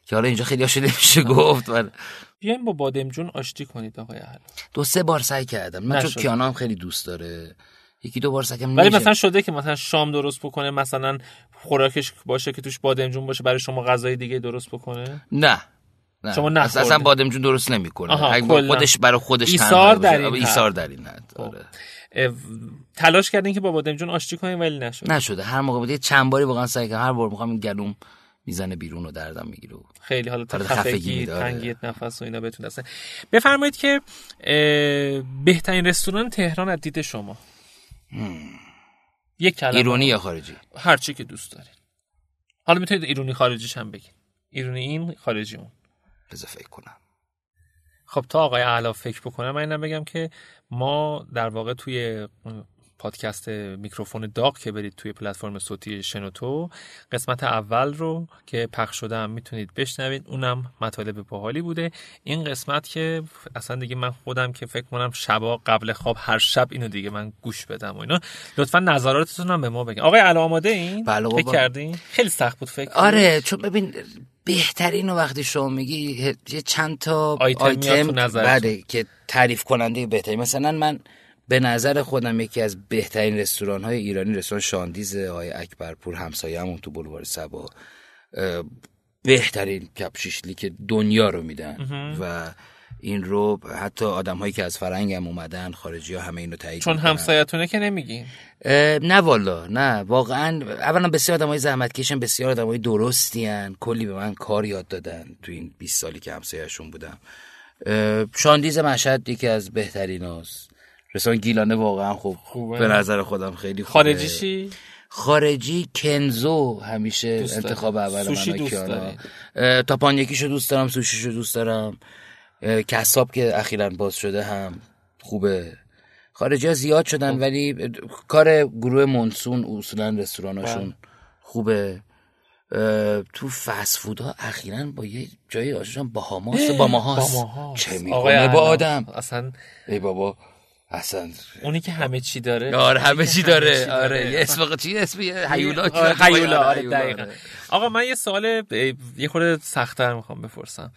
S2: که حالا اینجا خیلی شده میشه گفت و
S1: بیایم با بادمجون آشتی کنید آقای اهل
S2: دو سه بار سعی کردم. من چون کیانا هم خیلی دوست داره. یکی دو بار سکم
S1: ولی مثلا شده که مثلا شام درست بکنه مثلا خوراکش باشه که توش بادمجون باشه برای شما غذای دیگه درست بکنه؟
S2: نه.
S1: نه. شما
S2: اصلا, اصلا بادمجون درست نمی‌کنه. خودش برای خودش
S1: ایثار در این
S2: ایثار در این
S1: خب. آره. تلاش کردین که با بادمجون آشتی کنین ولی نشد.
S2: نشده. هر موقع بود چند باری واقعا سعی کردم. هر بار می‌خوام این گلوم می‌زنه بیرون و دردم می‌گیره
S1: خیلی حالا خفگی آره. تنگیت نفس و اینا بهتون دسته بفرمایید که بهترین رستوران تهران از دید شما. یک کلمه
S2: ایرانی یا خارجی؟
S1: هر چی که دوست دارید حالا می‌تونید ایرانی خارجیش هم بگین. ایرانی این خارجی اون.
S2: بذار فکر کنم.
S1: خب تا آقای علا فکر بکنم من اینم بگم که ما در واقع توی پادکست میکروفون داغ که برید توی پلتفرم صوتی شنوتو. قسمت اول رو که پخش شده هم می‌تونید بشنوید. اونم مطالب باحالی بوده. این قسمت که اصلا دیگه من خودم که فکر کنم شبا قبل خواب هر شب اینو دیگه من گوش بدم و اینا. لطفا نظراتتون هم به ما بگین. آقای علا آماده این؟
S2: بله
S1: فکر کردین؟ خیلی سخت بود فکر.
S2: آره چون ببین بهترین و وقتی شما میگی یه چند تا
S1: آیتم, آیتم
S2: بله که تعریف کننده بهتری مثلا من به نظر خودم یکی از بهترین رستوران های ایرانی رستوران شاندیز آقای اکبرپور همسایه‌مون تو بلوار سبا بهترین کپشیشلی که دنیا رو میدن. و این رو حتی آدم هایی که از فرنگم اومدن خارجی ها همه اینو تایید
S1: چون. همسایتونه که نمیگین؟
S2: اه، نه والا نه. واقعا اولا بسیار آدم های زحمت کشن بسیار آدم های درستی هن. کلی به من کار یاد دادن تو این 20 سالی که همسایهشون بودم. شاندیز مشهد یکی از بهترین هاست رسان گیلانه واقعا خوب.
S1: خوبه.
S2: به نظر خودم خیلی خوبه.
S1: خارجی چی؟
S2: خارجی کنزو همیشه
S1: دوست.
S2: انتخاب اول
S1: سوشی
S2: من کیانا. اه، تاپان یکیشو دوست دارم سوشیشو دوست دارم. کساب که اخیرا باز شده هم خوبه. خارجی ها زیاد شدن ولی اه، کار گروه منسون اصولا رستوراناشون
S1: بله.
S2: خوبه. تو فست فود ها اخیرا با یه جایی آشان با ماهاست
S1: با ماهاست.
S2: چه می‌کنه با. آدم.
S1: اصلا
S2: ای بابا. اصلا.
S1: اونی که همه چی داره.
S2: آره همه چی داره.
S1: چی
S2: آره یه اسم چی اسم؟ هیولا
S1: آره، هیولا آره دقیقا
S2: آره.
S1: آقا من یه سوال یه خورده سختتر می‌خوام بپرسم.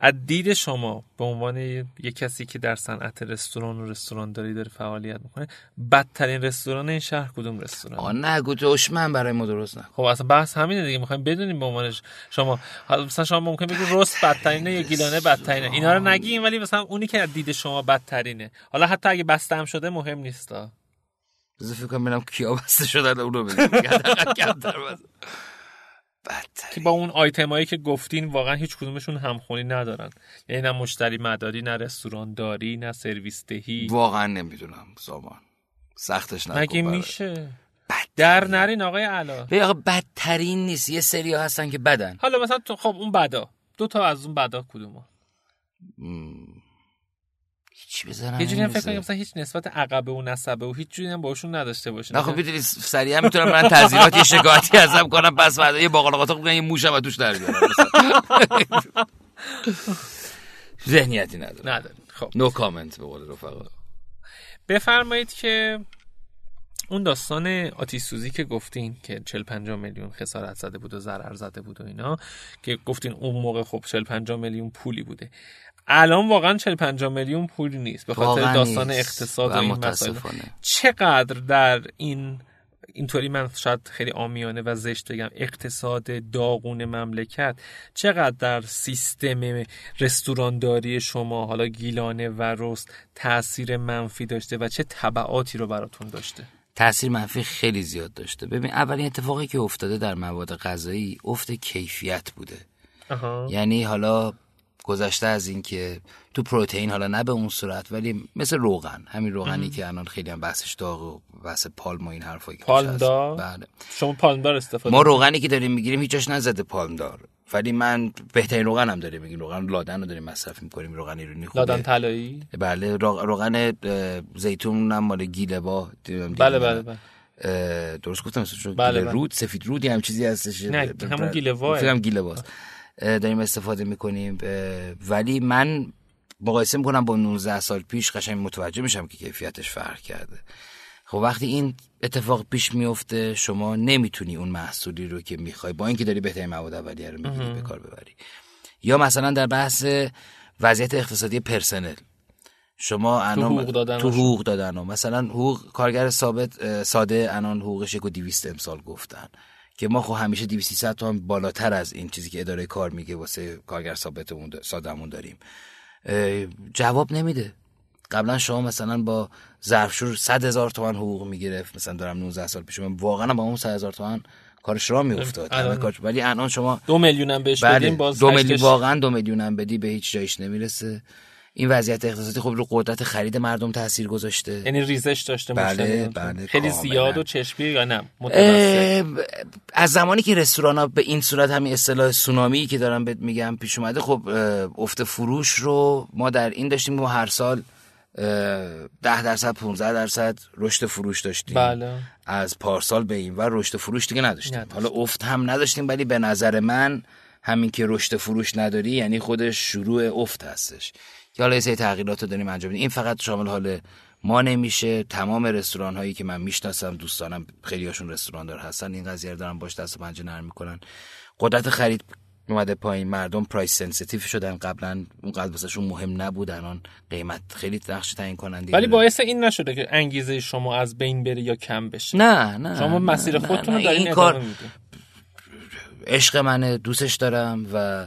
S1: از دید شما به عنوان یه کسی که در صنعت رستوران و رستورانداری داره فعالیت می‌کنه بدترین رستوران این شهر کدوم رستوران
S2: آه نگو دشمن برای ما درست نکن.
S1: خب اصلا بحث همینه دیگه می‌خوایم بدونیم به عنوانش شما. حالا مثلا شما ممکن بگی رست بدترینه یا گیلانه بدترینه. اینا رو نگیم ولی مثلا اونی که از دید شما بدترینه. حالا حتی اگه بسته هم شده مهم نیست
S2: بذار فکر کنم ببینم کیا بسته شدن اونو بگم. بس.
S1: که
S2: بدترین
S1: با اون آیتمایی که گفتین واقعا هیچ کدومشون همخونی ندارن. یعنی نه مشتری مداری نه رستوران داری نه سرویس دهی.
S2: واقعا نمی‌دونم سامان سختش نکن
S1: مگه. میشه؟ در نرین آقای علا.
S2: ببین آقا بدترین نیست. یه سری ها هستن که بدن.
S1: حالا مثلا تو خب اون بدا. دو تا از اون بدا کدومو
S2: چی بزنم
S1: یه جوری هم فکر. کنم مثلا هیچ نسبت عقبه و نسبه و هیچ جوری هم باشون نداشته باشه
S2: نه خب می‌دونی سریعا می‌تونم من تعذیرات یه شکایتی ازم کنم پس بعد یه باقلا قاطق بگم یه موشم از توش در بیارم. ذهنیتی ندارم.
S1: نداریم. خب.
S2: نو کامنت به قول رفقا.
S1: بفرمایید که اون داستان آتیش سوزی که گفتین که 40 50 میلیون خسارت زده بود و ضرر زده بود و اینا که گفتین اون موقع خب 40 50 میلیون پولی بوده. الان واقعا 40 50 میلیون پولی نیست به خاطر داستان. اقتصاد و, این مسائل. چقدر در این اینطوری من شاید خیلی آمیانه و زشت بگم اقتصاد داغون مملکت چقدر در سیستم رستورانداری شما حالا گیلانه و رست تاثیر منفی داشته و چه تبعاتی رو براتون داشته
S2: تاثیر منفی خیلی زیاد داشته ببین اولین اتفاقی که افتاده در مواد غذایی افت کیفیت بوده
S1: آها.
S2: یعنی حالا گذشته از این که تو پروتئین حالا نه به اون صورت ولی مثل روغن همین روغنی که الان خیلی هم بحثش داغ و بحث پالم و این حرفا که؟ بله.
S1: شما پالمدار استفاده
S2: ما روغنی که داریم می‌گیریم هیچش نزده پالم دار ولی من بهترین روغن هم داریم میگیم روغن لادن رو داریم مصرف می‌کنیم روغن ایرانی خوبه
S1: لادن طلایی؟
S2: بله رو- روغن زیتون هم مال گیله با دیدم
S1: بله. بله بله.
S2: اه، درست گفتم
S1: بله، بله.
S2: رود سفید رودی هم چیزی هستش.
S1: نه، همون واه.
S2: هم گیله باز داریم استفاده می‌کنیم. ولی من مقایسه می‌کنم با 19 سال پیش قشنگ متوجه میشم که کیفیتش فرق کرده. خب وقتی این اتفاق پیش میفته شما نمی‌تونی اون محصولی رو که می‌خوای با اینکه داری بهترین مواد اولیه رو می‌گیری به کار ببری. یا مثلا در بحث وضعیت اقتصادی پرسنل. شما الان
S1: حقوق دادن
S2: تو. حقوق دادن. مثلا حقوق کارگر ثابت ساده الان حقوقش یک و 200 امسال گفتن. که ما خب همیشه 200 تا هم بالاتر از این چیزی که اداره کار میگه واسه کارگر ثابتمون سادمون داریم. جواب نمیده. قبلا شما مثلا با ظرفشور 100 هزار تومن حقوق می‌گرفت مثلا دارم 19 سال پیش من واقعا با اون 100 هزار تومن کارش را میافتاد. ولی الان شما
S1: دو میلیون هم بهش
S2: بله.
S1: بدیم باز
S2: دو میلیون واقعا دو میلیون هم بدی به هیچ جایش نمی‌رسه. این وضعیت اقتصادی خب رو قدرت خرید مردم تاثیر گذاشته.
S1: یعنی ریزش داشته
S2: بله،. بله،
S1: خیلی. زیاد و چشمی یا نه؟
S2: از زمانی که رستوران ها به این صورت همین اصطلاح سونامی که دارم بهت میگم پیش اومده خب افت فروش رو ما در این داشتیم ما هر سال ده درصد 15 درصد رشد فروش داشتیم.
S1: بله.
S2: از پارسال به این و رشد فروش دیگه نداشتیم.
S1: نداشتیم.
S2: حالا افت هم نداشتیم ولی به نظر من همین که رشد فروش نداری یعنی خودش شروع افت هستش. حالا یه سری تغییرات رو داریم انجام این فقط شامل حال ما نمیشه. تمام رستوران هایی که من می‌شناسم دوستانم خیلی هاشون رستوران دار هستن. این قضیه رو دارن باش دست و پنجه نرم می‌کنن. قدرت خرید اومده پایین. مردم price sensitive شدن. قبلا اونقدر واسهشون مهم نبود. الان قیمت خیلی نقش تعیین کننده
S1: ولی باعث این نشده که انگیزه شما از بین بره یا کم بشه.
S2: نه نه
S1: شما مسیر خودتون. رو دارین
S2: کار عشق منه دوستش دارم و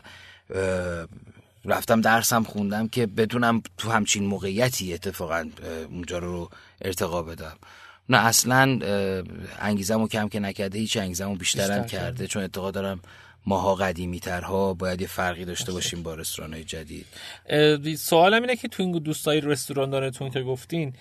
S2: رفتم درسم خوندم که بتونم تو همچین موقعیتی اتفاقا اونجا رو ارتقا بدم. نه اصلا انگیزمو کم که نکرده هیچ انگیزمو بیشترم بیشتر کرده. چون اعتقاد دارم ماها قدیمی ترها باید یه فرقی داشته باشیم با رستوران های جدید
S1: سوالم اینه که تو این دوستای رستوران دارتون که گفتین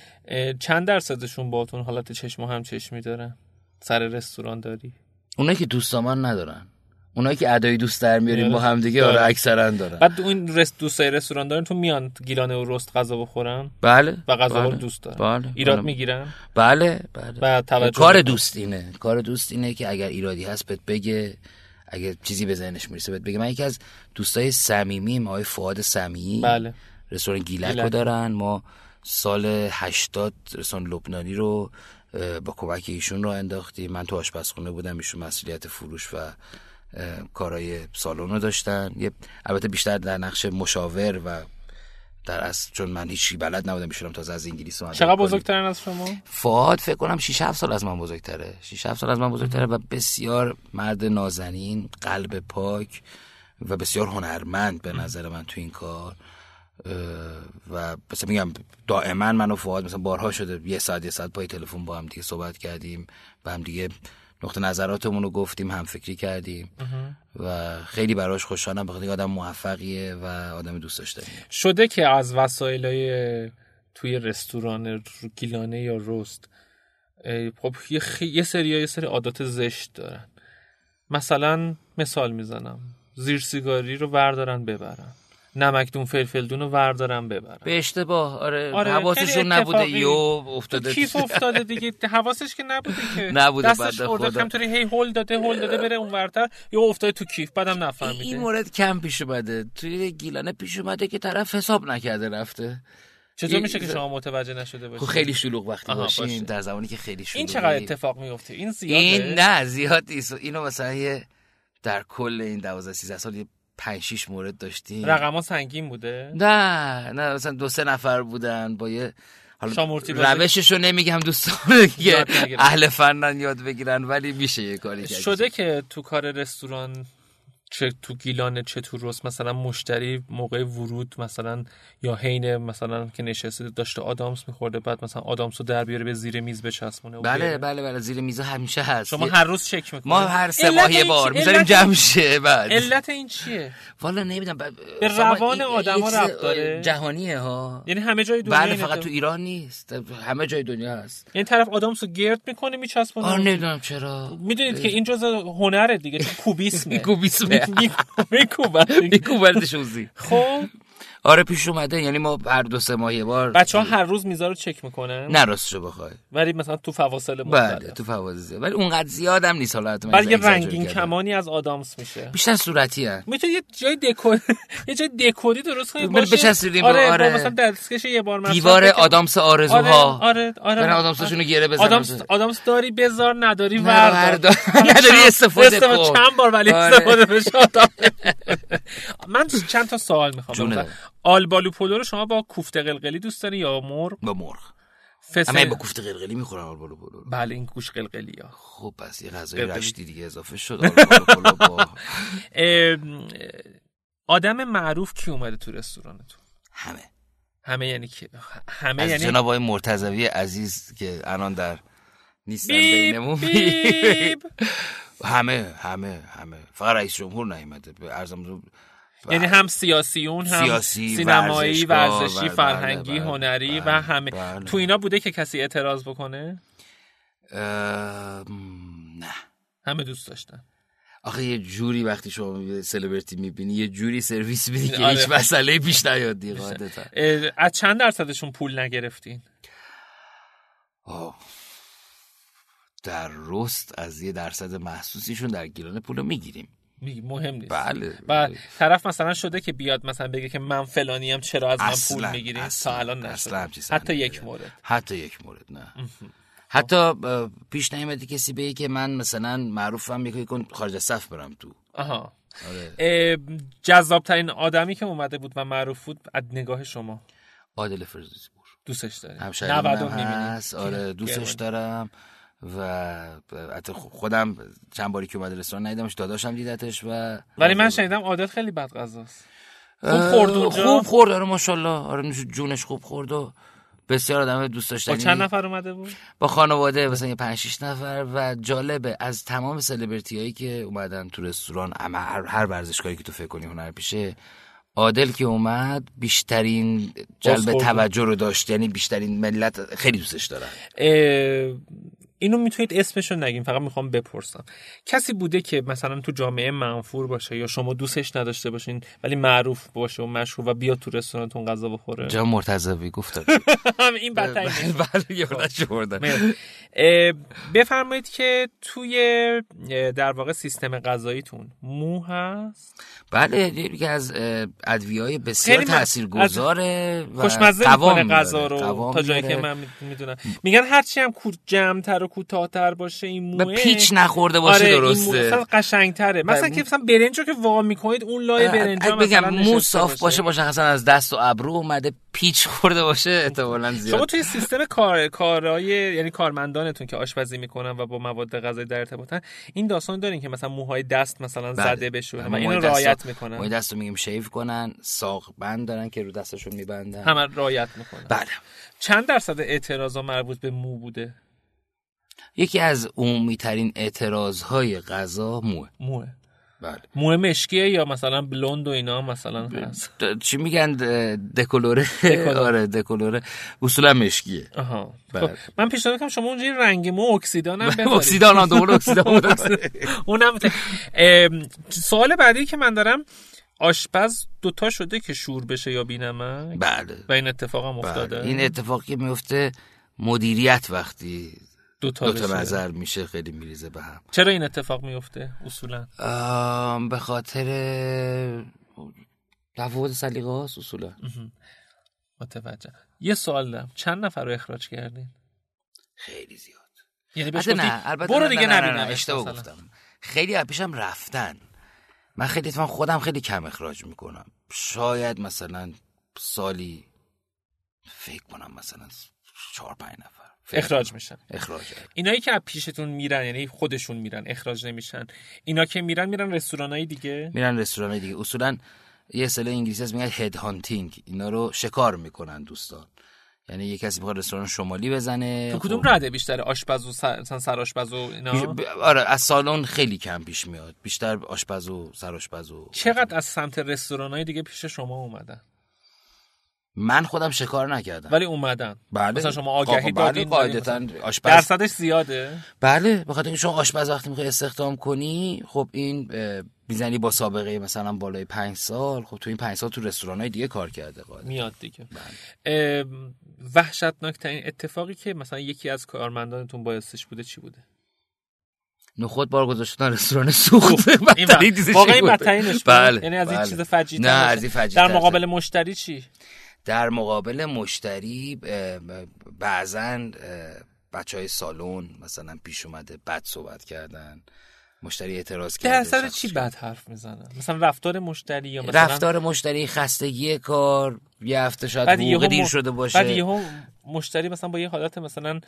S1: چند درصدشون باتون حالت چشم و هم چشمی دارن؟ سر رستوران داری
S2: اونایی که دوستامان ندارن. اونایی که ادای دوست در میاریم با هم دیگه آره اکثرا دارن.
S1: بعد اون رست دوستای رستوران دارن تو میان گیلانه و رست غذا بخورن؟
S2: بله
S1: و غذا
S2: بله.
S1: دوست دارن.
S2: بله.
S1: ایراد
S2: بله.
S1: می‌گیرن؟
S2: بله بله.
S1: و
S2: کار دوست اینه کار دوست اینه که اگر ایرادی هست بهت بگه اگه چیزی به ذهنش می‌رسه بهت بگه. من یکی از دوستای صمیمی آقای فؤاد سمیعی
S1: بله.
S2: رستوران گیلک رو دارن. ما سال 80 رستوران لبنانی رو با کمک ایشون رو انداختیم. من تو آشپزخونه بودم ایشون مسئولیت فروش و کارهای سالن رو داشتن. یه البته بیشتر در نقش مشاور و در اصل چون من هیچی بلد نبودم میشونم تازه از انگلیس اومدم.
S1: چقدر بزرگترن از شما؟
S2: فعاد فکر کنم 6 7 سال از من بزرگتره. 6 7 سال از من بزرگتره و بسیار مرد نازنین قلب پاک و بسیار هنرمند به نظر من تو این کار. و مثلا میگم دائما من و فعاد مثلا بارها شده یه ساعت یه ساعت پای تلفن با هم دیگه صحبت کردیم با هم دیگه نقطه نظراتمون رو گفتیم هم فکری کردیم و خیلی براش خوشحالم بخاطر آدم موفقیه و آدم دوست داشته
S1: شده که از وسایل توی رستوران گیلانه یا رست خب یه, خی... یه سری یه سری عادات زشت دارن. مثلا مثال می‌زنم. زیر سیگاری رو بردارن ببرن. نمکدون فلفلدون رو وردارم ببرم.
S2: به اشتباه. آره, آره حواسشون نبوده. یو افتاده
S1: کیف افتاده دیگه. حواسش که نبوده که.
S2: نبوده
S1: دستش خورده همطوری هی هول داده هول داده بره اون ورتر. یا افتاده تو کیف. بعدم نفهمیده.
S2: این مورد کم پیش اومده. توی گیلانه پیش اومده که طرف حساب نکرده رفته.
S1: چطور میشه که شما متوجه نشده باشید؟
S2: خب خیلی شلوغ وقتی باشین. در زمانی که خیلی شلوغ
S1: این چقدر اتفاق میفته؟ این زیاده؟
S2: این نه زیاد نیست اینو مثلا در کل این 12 13 سال 5 6 مورد داشتیم.
S1: رقم سنگین بوده؟
S2: نه نه مثلا دو سه نفر بودن با یه
S1: حالا
S2: روششو نمیگم دوستان که اهل فنن یاد بگیرن ولی میشه یه کاری
S1: شده که تو کار رستوران چه تو گیلانه چه تو رست مثلا مشتری موقع ورود مثلا یا حین مثلا که نشسته داشته آدامس میخورده بعد مثلا آدامس رو در بیاره به زیر میز بچسبونه.
S2: بله بله بله زیر میز همیشه هست.
S1: شما هر روز چک می‌کنید.
S2: ما هر سه ماه یه بار می‌ذاریم جمع شه بعد
S1: علت این چیه؟
S2: والا نمی‌دونم
S1: به روان آدما ربط داره.
S2: جهانیه ها.
S1: یعنی همه جای دنیا
S2: بله فقط تو ایران نیست همه جای دنیا هست.
S1: این طرف آدامس رو گرد می‌کنه میچسبونه.
S2: آره نمی‌دونم چرا.
S1: می‌دونید که این جزء هنره دیگه چون کوبیسمه.
S2: کوبیسمه.
S1: میکوبن
S2: شوزی
S1: خب
S2: آره پیش اومده. یعنی ما هر دو سه ماه یه بار
S1: بچه ها هر روز میزا رو چک می‌کنن
S2: نه راستشو بخوای.
S1: ولی مثلا تو فواصل
S2: مختلف بله تو فواصل. ولی اونقدر زیادم نیست حالا
S1: ولی یه رنگین کمانی از آدامس میشه.
S2: بیشتر صورتی هست
S1: می‌تونی یه جای دکور یه جای دکوری درست کنید
S2: باشه. بچسبیدیم
S1: آره, آره. مثلا دستکش یه بار مثلا
S2: دیوار آدامس آرزوها.
S1: آره آره
S2: آره. آدامسشونو گره بزن.
S1: آدامس آدامس داری بذار نداری ورد
S2: نداری استفاده کن.
S1: چند بار ولی استفاده بشه. من چند تا سوال می‌خوام آلبالو پلو رو شما با کوفته قلقلی دوست داری یا مرغ؟
S2: با مرغ. فسن... اما با کوفته قلقلی می‌خورم آلبالو پلو
S1: بله این گوش قلقلی ها.
S2: خب پس یه غذای رشتی دیگه اضافه شد. آلبالو پلو با
S1: آدم معروف کی اومده تو رستورانتون؟
S2: همه.
S1: همه یعنی کی؟ همه
S2: از
S1: یعنی
S2: جناب آقای مرتضوی عزیز که الان در نیستن بینمون. همه همه همه. فقط رئیس جمهور نیومده. به ارزم
S1: یعنی هم سیاسیون هم
S2: سیاسی،
S1: سینمایی
S2: ورزشگاه،
S1: ورزشی
S2: بله،
S1: فرهنگی
S2: بله،
S1: هنری
S2: بله،
S1: و همه.
S2: بله.
S1: تو اینا بوده که کسی اعتراض بکنه؟
S2: اه، نه.
S1: همه دوست داشتن.
S2: آخه یه جوری وقتی شما سلبریتی می‌بینی یه جوری سرویس میدی که
S1: آره.
S2: هیچ مسئله پیش نیاد دیگه
S1: از چند درصدشون پول نگرفتین؟
S2: آه. در رست از یه درصد محسوسیشون در گیلان پول رو می‌گیریم.
S1: میگی مهم نیست.
S2: بله
S1: و طرف مثلا شده که بیاد مثلا بگه که من فلانی هم چرا از من
S2: اصلاً،
S1: پول می‌گیری تا الان نشده. حتی یک. مورد.
S2: حتی یک مورد نه. حتی پیش نیومده کسی بگه که من مثلا معروفم میگه کن خارج صف برم تو.
S1: آها.
S2: آره.
S1: اه، جذابترین آدمی که اومده بود و معروف بود از نگاه شما.
S2: عادل فردوسی پور
S1: دوستش داری.
S2: همشهری
S1: 90
S2: هم
S1: می‌بینی؟
S2: هست. آره دوستش دارم. و حتی خودم چند باری که اومد رستوران ندیدمش داداشم دیدتش و
S1: ولی من شنیدم عادل خیلی بد غذاست خوب خورد اونجا.
S2: خوب خورد آره ماشاءالله. آره جونش خوب خورد و بسیار آدم دوست
S1: با
S2: داشتنی
S1: چند نفر اومده بود؟
S2: با خانواده مثلا یه 5 6 نفر و جالبه از تمام سلبریتی هایی که اومدن تو رستوران اما هر, هر ورزشکاری که تو فکر کنی هنر پیشه عادل که اومد بیشترین جلب. توجه رو داشت. یعنی بیشترین ملت خیلی دوستش دارن.
S1: اینو می‌تونید اسمشو نگیم فقط می‌خوام بپرسم کسی بوده که مثلا تو جامعه منفور باشه یا شما دوستش نداشته باشین ولی معروف باشه و مشهور و بیاد تو رستورانتون غذا بخوره
S2: جا مرتضوی گفت
S1: این بدترین
S2: بله
S1: مرسی. اه، بفرمایید که توی در واقع سیستم غذاییتون مو هست
S2: بله یکی از ادویه های بسیار تاثیرگذاره
S1: خوشمزه می‌کنه. غذا رو تا جایی که. من می‌دونم میگن هرچی هم جمعتر و کوتاهتر باشه این موه.
S2: پیچ نخورده باشه
S1: آره این
S2: درسته.
S1: مثلا قشنگتره. مثلا که مثلا برنج رو که وا می‌کنید اون لای برنج
S2: اگه بگم
S1: مثلا
S2: مو صاف باشه. مشخصا از دست و ابرو اومده پیچ خورده باشه احتمالاً
S1: شما
S2: زیاد
S1: توی سیستم کار کارهای یعنی کارمندانتون که آشپزی می‌کنن و با مواد غذایی در ارتباطن این داستان دارین که مثلا موهای دست مثلا
S2: بله.
S1: زده بشه و
S2: همه
S1: اینو
S2: موهای
S1: رعایت می‌کنن.
S2: دست رو میگیم شیف کنن ساق بند دارن که رو دستشون میبندن.
S1: همه رعایت می‌کنن.
S2: بله.
S1: چند درصد اعتراضا مربوط به مو بوده؟
S2: یکی از عمومی ترین اعتراض های غذا موه.
S1: موه.
S2: بله.
S1: مو مشکیه یا مثلا بلوند و اینا مثلا هست؟
S2: چی میگن؟ د- دکولوره؟
S1: دکولوره.
S2: آره دکولوره. اصولا مشکیه.
S1: آها.
S2: بله.
S1: خب من پیشنهاد می‌کنم شما اونجا رنگ مو اکسیدان هم بذارید
S2: اکسیدان هم دوباره اکسیدان.
S1: اونم سوال بعدی که من دارم آشپز دوتا شده که شور بشه یا بینمک؟
S2: بله.
S1: و این اتفاق هم افتاده؟
S2: بله. این اتفاقی میفته مدیریت وقتی دو تا
S1: بشه.
S2: نظر میشه خیلی میریزه به هم.
S1: چرا این اتفاق میفته اصولا؟
S2: به خاطر تفاوت سلیقه هاست اصولا
S1: متوجه. یه سوال دارم. چند نفر رو اخراج کردین؟
S2: خیلی زیاد.
S1: یعنی بهش
S2: نه البته
S1: برو دیگه نبینم
S2: اشتباه گفتم. خیلی از پیشم رفتن. من خیلی اتفاقا خودم خیلی کم اخراج می‌کنم. شاید مثلا سالی فکر کنم مثلا چهار پنج نفر.
S1: اخراج. میشن.
S2: اخراج.
S1: اینایی که از پیشتون میرن یعنی خودشون میرن اخراج نمیشن اینا که میرن میرن رستورانای دیگه؟
S2: میرن رستوران دیگه. اصولا یه اصطلاح انگلیسی هست میگن هد هانتینگ اینا رو شکار می‌کنن دوستان. یعنی یه کسی می‌خواد رستوران شمالی بزنه.
S1: تو کدوم
S2: خب،
S1: رده بیشتر؟ آشپز و سر... سرآشپز و اینا؟
S2: ب- آره از سالن خیلی کم پیش میاد. بیشتر آشپز و سرآشپز و
S1: چقدر از سمت رستورانای دیگه پیش شما اومدن؟
S2: من خودم شکار نکردم.
S1: ولی اومدن.
S2: بله.
S1: مثلا شما آگهی
S2: خب،
S1: دادین
S2: بله
S1: ولی
S2: قاعدتا آشپز
S1: درصدش زیاده؟
S2: بله بخاطر اینکه شما آشپز وقتی می‌خوای استخدام کنی خب این می‌زنی با سابقه مثلا بالای پنج سال خب تو این پنج سال تو رستوران دیگه کار کرده قاعدتا.
S1: میاد دیگه.
S2: بله.
S1: ام، وحشتناکترین اتفاقی که مثلا یکی از کارمندانتون باعثش بوده چی بوده؟
S2: نخود بار گذاشتن رستوران سوخت.
S1: این واقعا
S2: این بود.
S1: بدترینش؟
S2: بله
S1: یعنی از این
S2: بله.
S1: چیز فجیع
S2: نه از این فجیع
S1: در مقابل مشتری چی؟
S2: در مقابل مشتری بعضا بچه های سالن مثلا پیش اومده بد صحبت کردن مشتری اعتراض کرده
S1: در
S2: شخص
S1: چی. بد حرف می‌زنن مثلا رفتار مشتری یا مثلا
S2: رفتار مشتری خستگی کار یه هفته شاید حقوق دیر شده باشه
S1: بعد یهو مشتری مثلا با یه حالت مثلا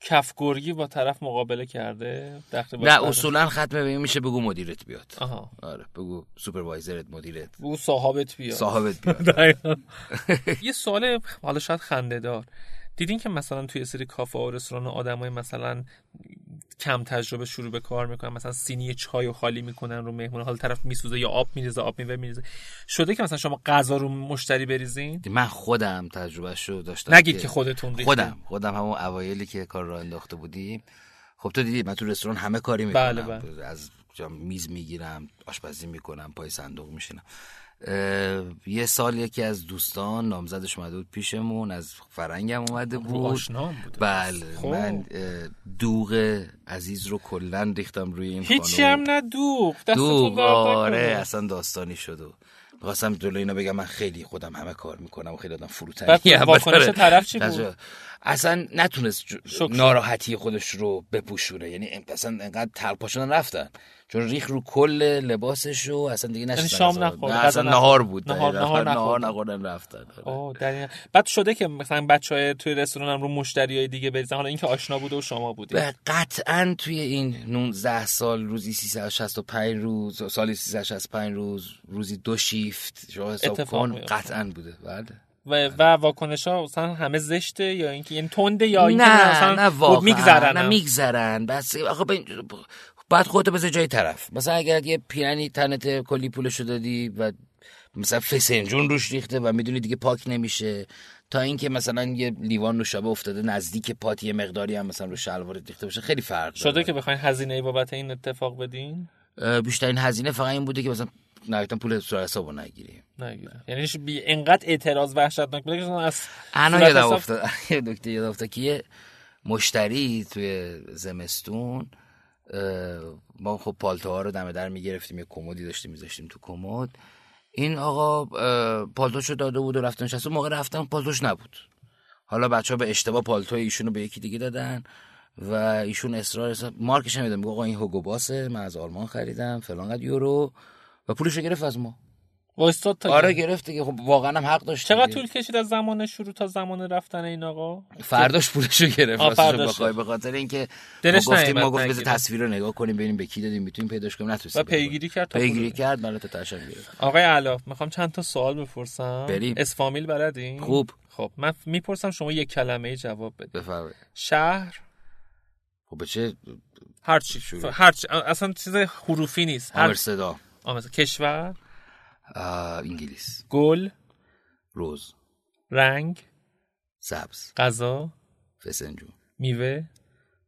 S1: کفگرگی با طرف مقابله کرده؟
S2: نه اصولا ختم به این میشه بگو مدیرت بیاد.
S1: آها.
S2: آره بگو سوپروایزرت مدیرت.
S1: او صاحبت بیاد.
S2: صاحبت بیاد.
S1: یه سوال حالا شاید خنده دار دیدین که مثلا توی سری کافه و رستوران آدمای مثلا کم تجربه شروع به کار می‌کنن. مثلا سینی چای و خالی می‌کنن رو مهمون. حال طرف میسوزه یا آب میریزه آب میوه میریزه. شده که مثلا شما غذا رو مشتری بریزین؟
S2: من خودم تجربه شو داشتم
S1: نگید که خودتون ریختین.
S2: خودم خودم همون اوایلی که کار را انداخته بودیم. خب تو دیدی من تو رستوران همه کاری می‌کنم.
S1: بله، بله.
S2: از میز می‌گیرم آشپزی می‌کنم پای صندوق میشینم. یه سال یکی از دوستان نامزدش اومده بود پیشمون از فرنگم اومده
S1: رو
S2: بود
S1: آشنام بوده
S2: بله
S1: خب.
S2: من دوغ عزیز رو کلا ریختم روی این
S1: هیچی. هم نه دوغ
S2: دوغ آره. اصلا داستانی شد و می‌خواستم جلوی اینا بگم من خیلی خودم همه کار می‌کنم و خیلی آدم
S1: بعد
S2: فروتنی
S1: واکنش طرف چی بود؟
S2: اصلا نتونست. ناراحتی خودش رو بپوشونه یعنی اصلا انقدر تلپاشون رفتن چون ریخ رو کل لباسش رو اصلا دیگه نشستن
S1: شام
S2: اصلا.
S1: نخورد،
S2: نه اصلا. نهار بود
S1: نهار-. نهار
S2: نهار
S1: نخورد.
S2: نخوردن رفتن
S1: در این- بعد شده که مثلا بچه های توی رستوران هم رو مشتری های دیگه بریزن حالا اینکه آشنا بوده و شما بودید
S2: و قطعا توی این 19 سال روزی 365 روز سالی 365 روز روزی دو شیفت شما حساب کن. قطعا بوده بله
S1: و, و واکنش ها مثلا همه زشته یا اینکه یعنی تنده یا اینکه
S2: نه
S1: مثلا
S2: نه واقعا
S1: میگذرن
S2: نه میگذرن. بس آخه بعد خودتو بذار جای طرف. مثلا اگر یه پیرنی تنت کلی پولشو دادی و مثلا فسنجون روش ریخته و می‌دونی دیگه پاک نمیشه تا اینکه مثلا یه لیوان نوشابه افتاده نزدیک پات یه مقداری هم مثلا رو شلوارت ریخته باشه خیلی فرق
S1: شده
S2: داره.
S1: که بخواین هزینه بابت این اتفاق بدین؟
S2: بیشترین هزینه فقط این بوده که مثلا نهایتا پول سر حسابو نگیری
S1: نگیره یعنی بی اینقدر اعتراض وحشتناک بوده که از
S2: انا یادم
S1: حساب-
S2: افتاد. یه نکته یاد افتاد که یه مشتری توی زمستون ما خب پالتوها رو دم در می‌گرفتیم یه کمدی داشتیم میذاشتیم تو کمد. این آقا پالتوشو داده بود و رفتن نشست. موقع رفتن پالتوش نبود. حالا بچه ها به اشتباه پالتو ایشون رو به یکی دیگه دادن و ایشون اصرار مارکش هم میدم آقا این هوگو باسه من از آلمان خریدم فلان قد یورو. و پولش رو گرفت از ما.
S1: وایستاد تا
S2: آره
S1: گرفت.
S2: دیگه. خب واقعا هم حق داشت
S1: چقدر
S2: دیگه.
S1: طول کشید از زمان شروع تا زمان رفتن این آقا؟
S2: فرداش پولشو گرفت.
S1: گرفت.
S2: به خاطر اینکه
S1: دلش
S2: ما گفتیم ما گفتیم بذار. تصویر رو نگاه کنیم ببینیم به کی دادیم می‌تونیم پیداش کنیم. نتونستیم
S1: و پیگیری کرد
S2: پیگیری کرد برای تا تشم گرفت.
S1: آقای علا می‌خوام چند تا سوال بپرسم.
S2: بریم.
S1: اسفامیل بلدین؟
S2: خوب.
S1: خب من می‌پرسم شما یک کلمه جواب بده
S2: بفرمایید.
S1: شهر؟
S2: خب به چه
S1: هر چی. هر چی. اصلا چیز حروفی نیست. هر
S2: صدا
S1: مثلا کشور؟
S2: انگلیس.
S1: گل؟
S2: روز.
S1: رنگ؟
S2: سبز.
S1: غذا؟
S2: فسنجون.
S1: میوه؟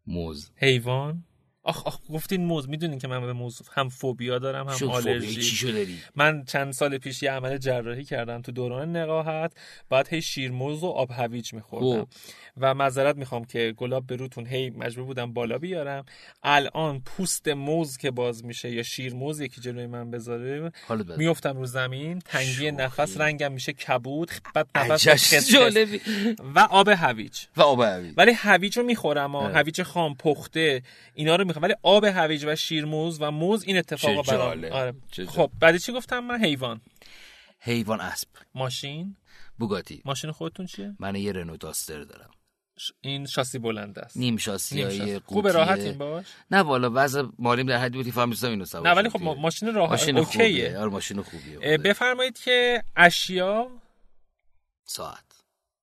S2: موز.
S1: حیوان؟ آخ آخ گفتین موز می‌دونین که من به موز هم فوبیا دارم هم آلرژی.
S2: داری؟
S1: من چند سال پیش یه عمل جراحی کردم تو دوران نقاهت بعد هی شیرموز و آب هویج میخوردم.
S2: خوب.
S1: و معذرت می‌خوام که گلاب به روتون هی مجبور بودم بالا بیارم. الان پوست موز که باز میشه یا شیرموز یکی جلوی من بذاره میفتم رو زمین تنگی
S2: شوخی.
S1: نفس رنگم میشه کبود بعد نفس و آب هویج.
S2: و آب هوی
S1: ولی هویج رو می‌خورم. هویج خام پخته اینا رو می‌خورم ولی آب هویج و شیرموز و موز این اتفاق برام. آره. خب بعدی چی گفتم من؟ حیوان.
S2: حیوان اسب.
S1: ماشین.
S2: بوگاتی.
S1: ماشین خودتون چیه؟
S2: من یه رنو داستر دارم.
S1: این شاسی بلند است.
S2: نیم شاسی
S1: نیم
S2: های.
S1: خوبه راحتین باش
S2: نه والا وضع مالیم در حدی بود که فهمیدم اینو سوار
S1: نه ولی خب ماشین راحت
S2: ماشین خوبیه.
S1: اوکیه
S2: آره ماشین خوبیه
S1: بفرمایید که اشیا
S2: ساعت.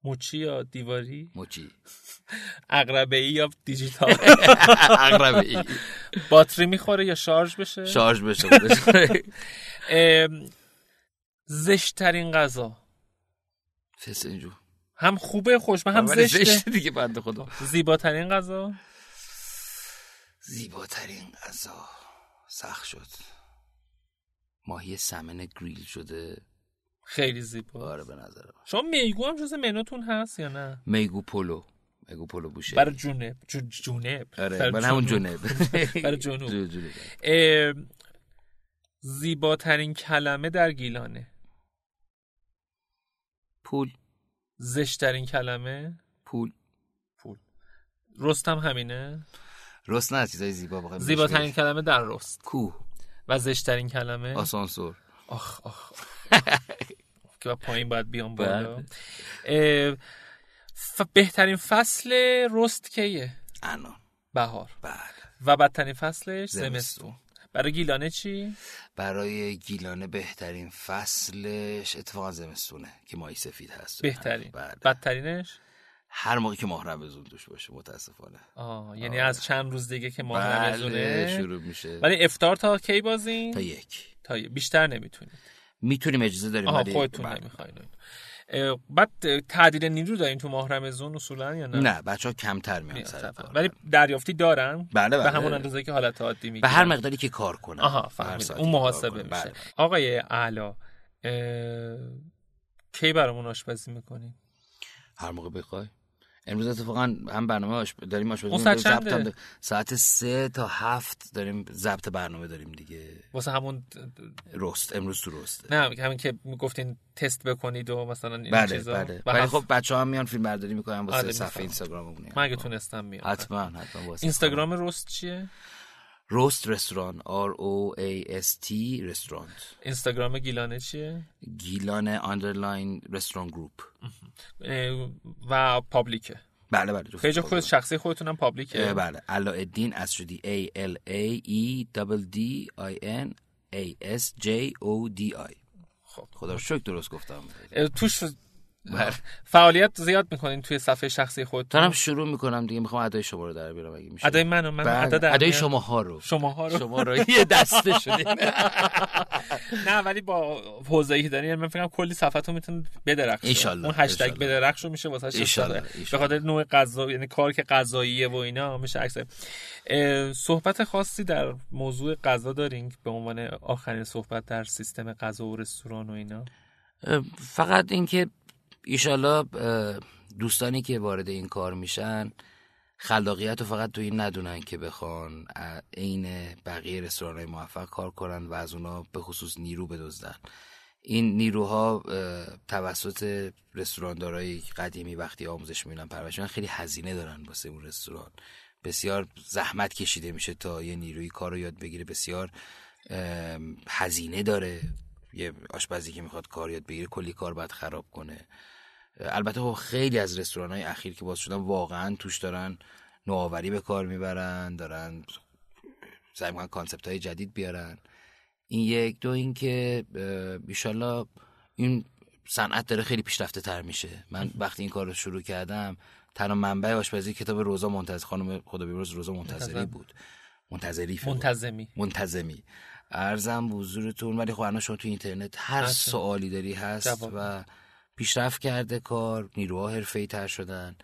S1: موچی یا دیواری؟
S2: موچی
S1: اقربه ای یا دیجیتال؟
S2: اقربه ای
S1: باتری می‌خوره یا شارژ بشه؟
S2: شارژ بشه
S1: زشتترین غذا.
S2: فسنجو
S1: هم خوبه خوش هم زشته
S2: زشته. دیگه بنده خدا.
S1: زیباترین غذا؟
S2: زیباترین غذا. سخت شد. ماهی سمن گریل شده.
S1: خیلی زیبا.
S2: آره به نظر من.
S1: شما میگو هم جز منوتون هست یا نه؟
S2: میگو پولو. میگو پولو بوشه.
S1: برای جو جونب.
S2: آره
S1: برای
S2: من همون
S1: جنوب.
S2: جنوب
S1: برای جنوب.
S2: جنوب.
S1: زیباترین کلمه در گیلانه.
S2: پول.
S1: زشترین کلمه؟
S2: پول.
S1: پول. رستم همینه؟
S2: رست نه چیزای زیبا بخوایم بهش
S1: زیباترین. کلمه در رست.
S2: کوه.
S1: و زشترین کلمه؟
S2: آسانسور.
S1: آخ آخ که پایین باید بیام بالا.
S2: بله.
S1: بهترین فصل رست کیه؟
S2: انا.
S1: بهار.
S2: بله.
S1: و بدترین فصلش
S2: زمستون.
S1: برای گیلانه چی؟
S2: برای گیلانه بهترین فصلش اتفاقا زمستونه که ماهی سفید هست.
S1: بهترین.
S2: بله. هر موقع که ماه رمزون توش باشه متاسفانه.
S1: آه یعنی از چند روز دیگه که ماه
S2: بله شروع میشه.
S1: ولی افطار تا کی بازین
S2: تا یک.
S1: تا ی- بیشتر نمی‌تونید
S2: می‌تونیم اجازه داریم
S1: آها خودتون. نمی‌خواین. بعد تعدیل نیرو دارین تو ماه رمضان اصولا یا نه؟
S2: نه بچه ها کمتر میان سر
S1: ولی دریافتی دارن؟
S2: بله
S1: به
S2: بله
S1: همون اندازه که حالت عادی
S2: به
S1: می‌گیرن
S2: هر مقداری که کار کنن.
S1: آها
S2: به
S1: فهمیدم. اون محاسبه. میشه.
S2: بله.
S1: آقای اعلا اه، کی برامون آشپزی می‌کنی؟
S2: هر موقع بخوای. امروز اتفاقا هم برنامه. داریم آشپزی
S1: ساعت
S2: سه تا هفت داریم ضبط برنامه داریم دیگه.
S1: واسه همون
S2: رست. امروز تو رسته
S1: نه همین که می‌گفتین تست بکنید و مثلا این
S2: بله
S1: چیزا.
S2: بله.
S1: هفت-
S2: خب بچه ها هم میان فیلم برداری می‌کنن واسه
S1: آره،
S2: صفحه. اینستاگراممون
S1: من اگه تونستم میام
S2: حتما حتما واسه
S1: اینستاگرام رست چیه؟
S2: روست رستوران R O A S T رستوران
S1: اینستاگرام گیلانه چیه؟
S2: گیلان underline restaurant
S1: group. و public
S2: ه. بله بله
S1: page
S2: خود
S1: شخصی خودتونم public
S2: ه. بله. علاءالدین اسجدی A L A E D D I N A S J O D I.
S1: خب.
S2: خدا شکر درست گفتم.
S1: توش
S2: بله.
S1: فعالیت زیاد می‌کنین توی صفحه شخصی خودتون
S2: دارم شروع می‌کنم دیگه می‌خوام ادای شما رو در بیارم اگه میشه.
S1: ادای منو؟ من
S2: بله.
S1: ادا در
S2: ادای. شما ها رو.
S1: شماها رو؟
S2: شما رو. یه دسته شدیم
S1: نه ولی با حوزه‌ای که دارین من فکر کنم کلی صفحتون می‌تونه بدرخشه.
S2: ایشالله،
S1: اون هشتگ. بدرخش رو میشه واسه
S2: ایشالله،
S1: به. خاطر نوع غذا یعنی کار که غذاییه و اینا میشه عکس. صحبت خاصی در موضوع غذا دارین به عنوان آخرین صحبت در سیستم غذا و رستوران و اینا؟
S2: فقط اینکه ایشالله اه، دوستانی که وارد این کار میشن خلاقیت رو فقط تو این ندونن که بخوان عین بقیه رستوران های موفق کار کنن و از اونا به خصوص نیرو بدزدن. این نیروها توسط رستوراندارای قدیمی وقتی آموزش می‌بینن پرورش خیلی هزینه دارن واسه اون رستوران. بسیار زحمت کشیده میشه تا یه نیروی کار رو یاد بگیره. بسیار هزینه داره یه آشپزی که می‌خواد کار یاد بگیره کلی کار باید خراب کنه. البته خب خیلی از رستوران های اخیر که باز شدن واقعا توش دارن نوآوری به کار می‌برن دارن سعی می‌کنن کانسپت های جدید بیارن این یک دو اینکه ایشالله این صنعت داره خیلی پیشرفته تر میشه من وقتی این کار رو شروع کردم تنها منبع آشپزی کتاب روزا منتظر خانم خدا بیامرز روزا منتظری. بود منتظری.
S1: منتظمی
S2: منتظمی ارزم به حضورتون ولی خب الان شما تو اینترنت هر. سوالی داری هست
S1: جواب.
S2: و پیشرفت کرده کار نیروها حرفه‌ای تر شدن.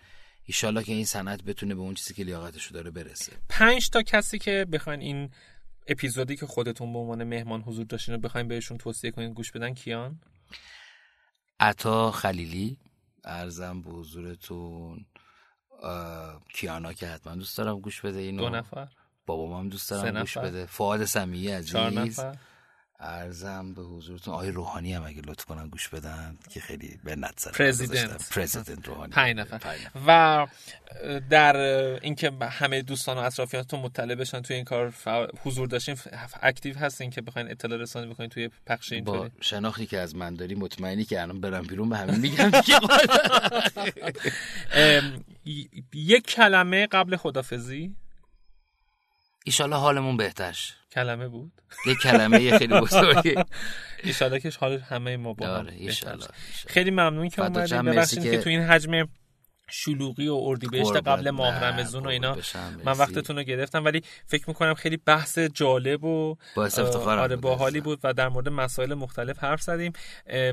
S2: ایشالله که این صنعت بتونه به اون چیزی که لیاقتشو داره برسه.
S1: پنج تا کسی که بخواین این اپیزودی که خودتون به عنوان مهمان حضور داشتین رو بخواین بهشون توصیه کنین گوش بدن کیان؟
S2: عطا خلیلی ارزم به حضورتون. کیانا که حتما دوست دارم گوش بده اینو.
S1: دو نفر.
S2: بابام هم دوست دارم گوش. بده. فعاد سمیعی عزیز.
S1: چهار نفر.
S2: ارزم به حضورتون. آقای روحانی هم اگه لطف کنن گوش بدن که خیلی به نت
S1: President.
S2: President روحانی.
S1: پنج نفر. و در اینکه همه دوستان و اطرافیانتون مطلع بشن توی این کار حضور داشتین ف- active هستین که بخواین اطلاع رسانی بکنین توی پخش
S2: با
S1: اینطوری
S2: شناختی که از من داری مطمئنی که الان برم بیرون به همین میگم
S1: یک کلمه قبل خدافزی؟
S2: ایشالله حالمون بهترش
S1: کلمه بود؟
S2: یک کلمه یه خیلی بزرگی
S1: ایشالله که حال همه ما با هم
S2: آره.
S1: خیلی ممنون که اومدید ببخشید که- تو این حجم شلوغی و اردیبهشت. قبل ماه
S2: نه،
S1: رمضون و اینا من. وقتتون رو گرفتم ولی فکر می‌کنم خیلی بحث جالب و
S2: باعث
S1: اه،
S2: افتخارم
S1: آره باحالی
S2: عزیزم.
S1: بود و در مورد مسائل مختلف حرف زدیم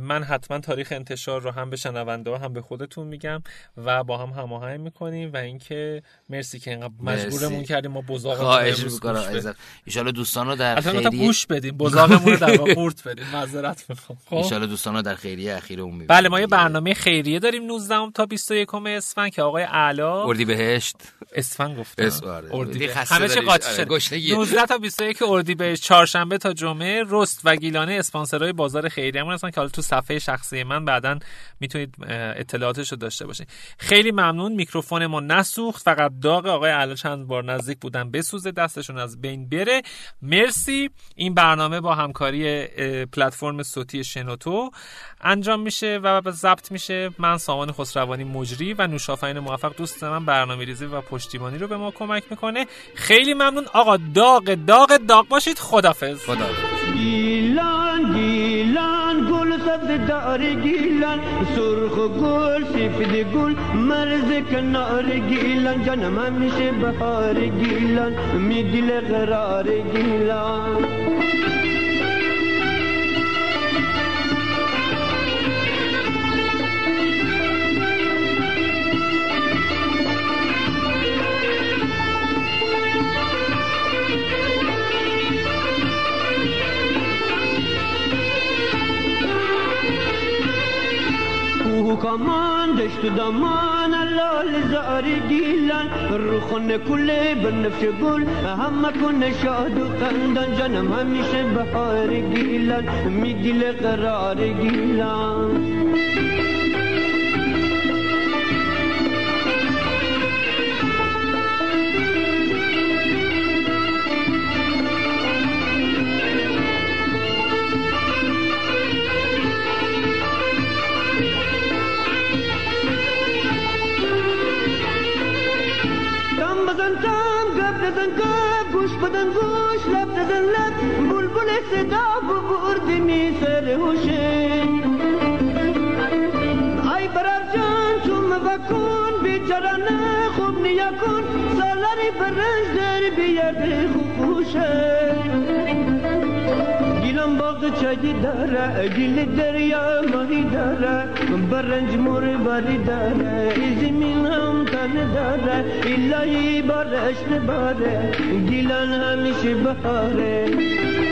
S1: من حتما تاریخ انتشار رو هم به شنونده هم به خودتون میگم و با هم هماهنگ می‌کنیم و اینکه مرسی که اینقدر. مجبورمون کردیم ما بزاق
S2: خواهش می‌کنم ایشالله دوستان رو در خیریه
S1: گوش بدیم بزاقمون رو در قورت بدیم معذرت می‌خوام خب
S2: ایشالله دوستان رو در خیریه اخیر اون می‌بینیم
S1: بله ما یه برنامه خیریه داریم 19 تا 21 اسفند که آقای اعلا
S2: اردی بهشت.
S1: اسفند گفتم
S2: اس- آره. خسته
S1: همه
S2: داری.
S1: قاطی
S2: آره،
S1: شده
S2: گشنگی.
S1: 19 تا 21 اردیبهشت چهارشنبه تا جمعه رست و گیلانه اسپانسرای بازار خیریه‌مون هستن که حالا تو صفحه شخصی من بعدا می‌تونید اطلاعاتش رو داشته باشین. خیلی ممنون میکروفون ما نسوخت. فقط داغ آقای علا چند بار نزدیک بودن بسوزه دستشون از بین بره. مرسی. این برنامه با همکاری پلتفرم صوتی شنوتو انجام میشه و ضبط میشه. من سامان خسروانی مجری و نوشافین موفق دوست من برنامه ریزی و پشتیبانی رو به ما کمک می‌کنه. خیلی ممنون. آقا داغ داغ داغ باشید. خدافظ
S2: خدا
S3: گیلان گیلان گل سبز دار گیلان. سرخ گل سفید گل. مرز کنار گیلان. جانم همیشه بهار گیلان. می دل قرار گیلان. کامان دشت و دامان علال زار گیلان. روخون کله بنفش گل همه کن شاد و خندان. جانم همیشه بهار گیلان می دل قرار گیلان بدن گپ گوش بدن گوش لب بدن لب بلبل صدا برد می سر ای برر جان چوم بکن بیچارانه خوب نیا کن سالاری برنج در بیاد خوشه گیلم باغ چای داره گیل دریا ماهی داره برنج مور باری داره زمین هم تن داره الهی بارش باره گیلان همیشه بهاره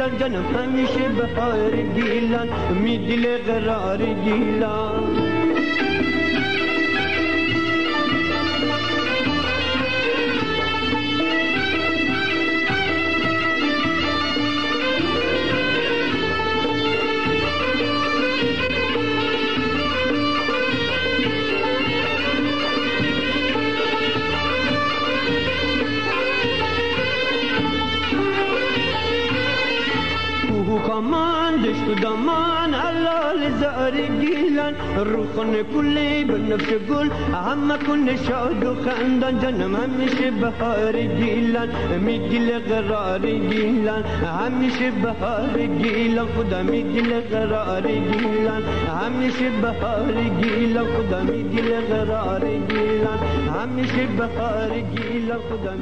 S3: گیلان جانم همیشه بهار گیلان می دل قرار گیلان. زار جيلان روخن كلي بنفس قول عم كن شاد وخندان جنم همش بهار جيلان ميجل غرار جيلان همش بهار جيلان خدا ميجل غرار جيلان همش بهار جيلان خدا ميجل غرار جيلان همش بهار جيلان خدا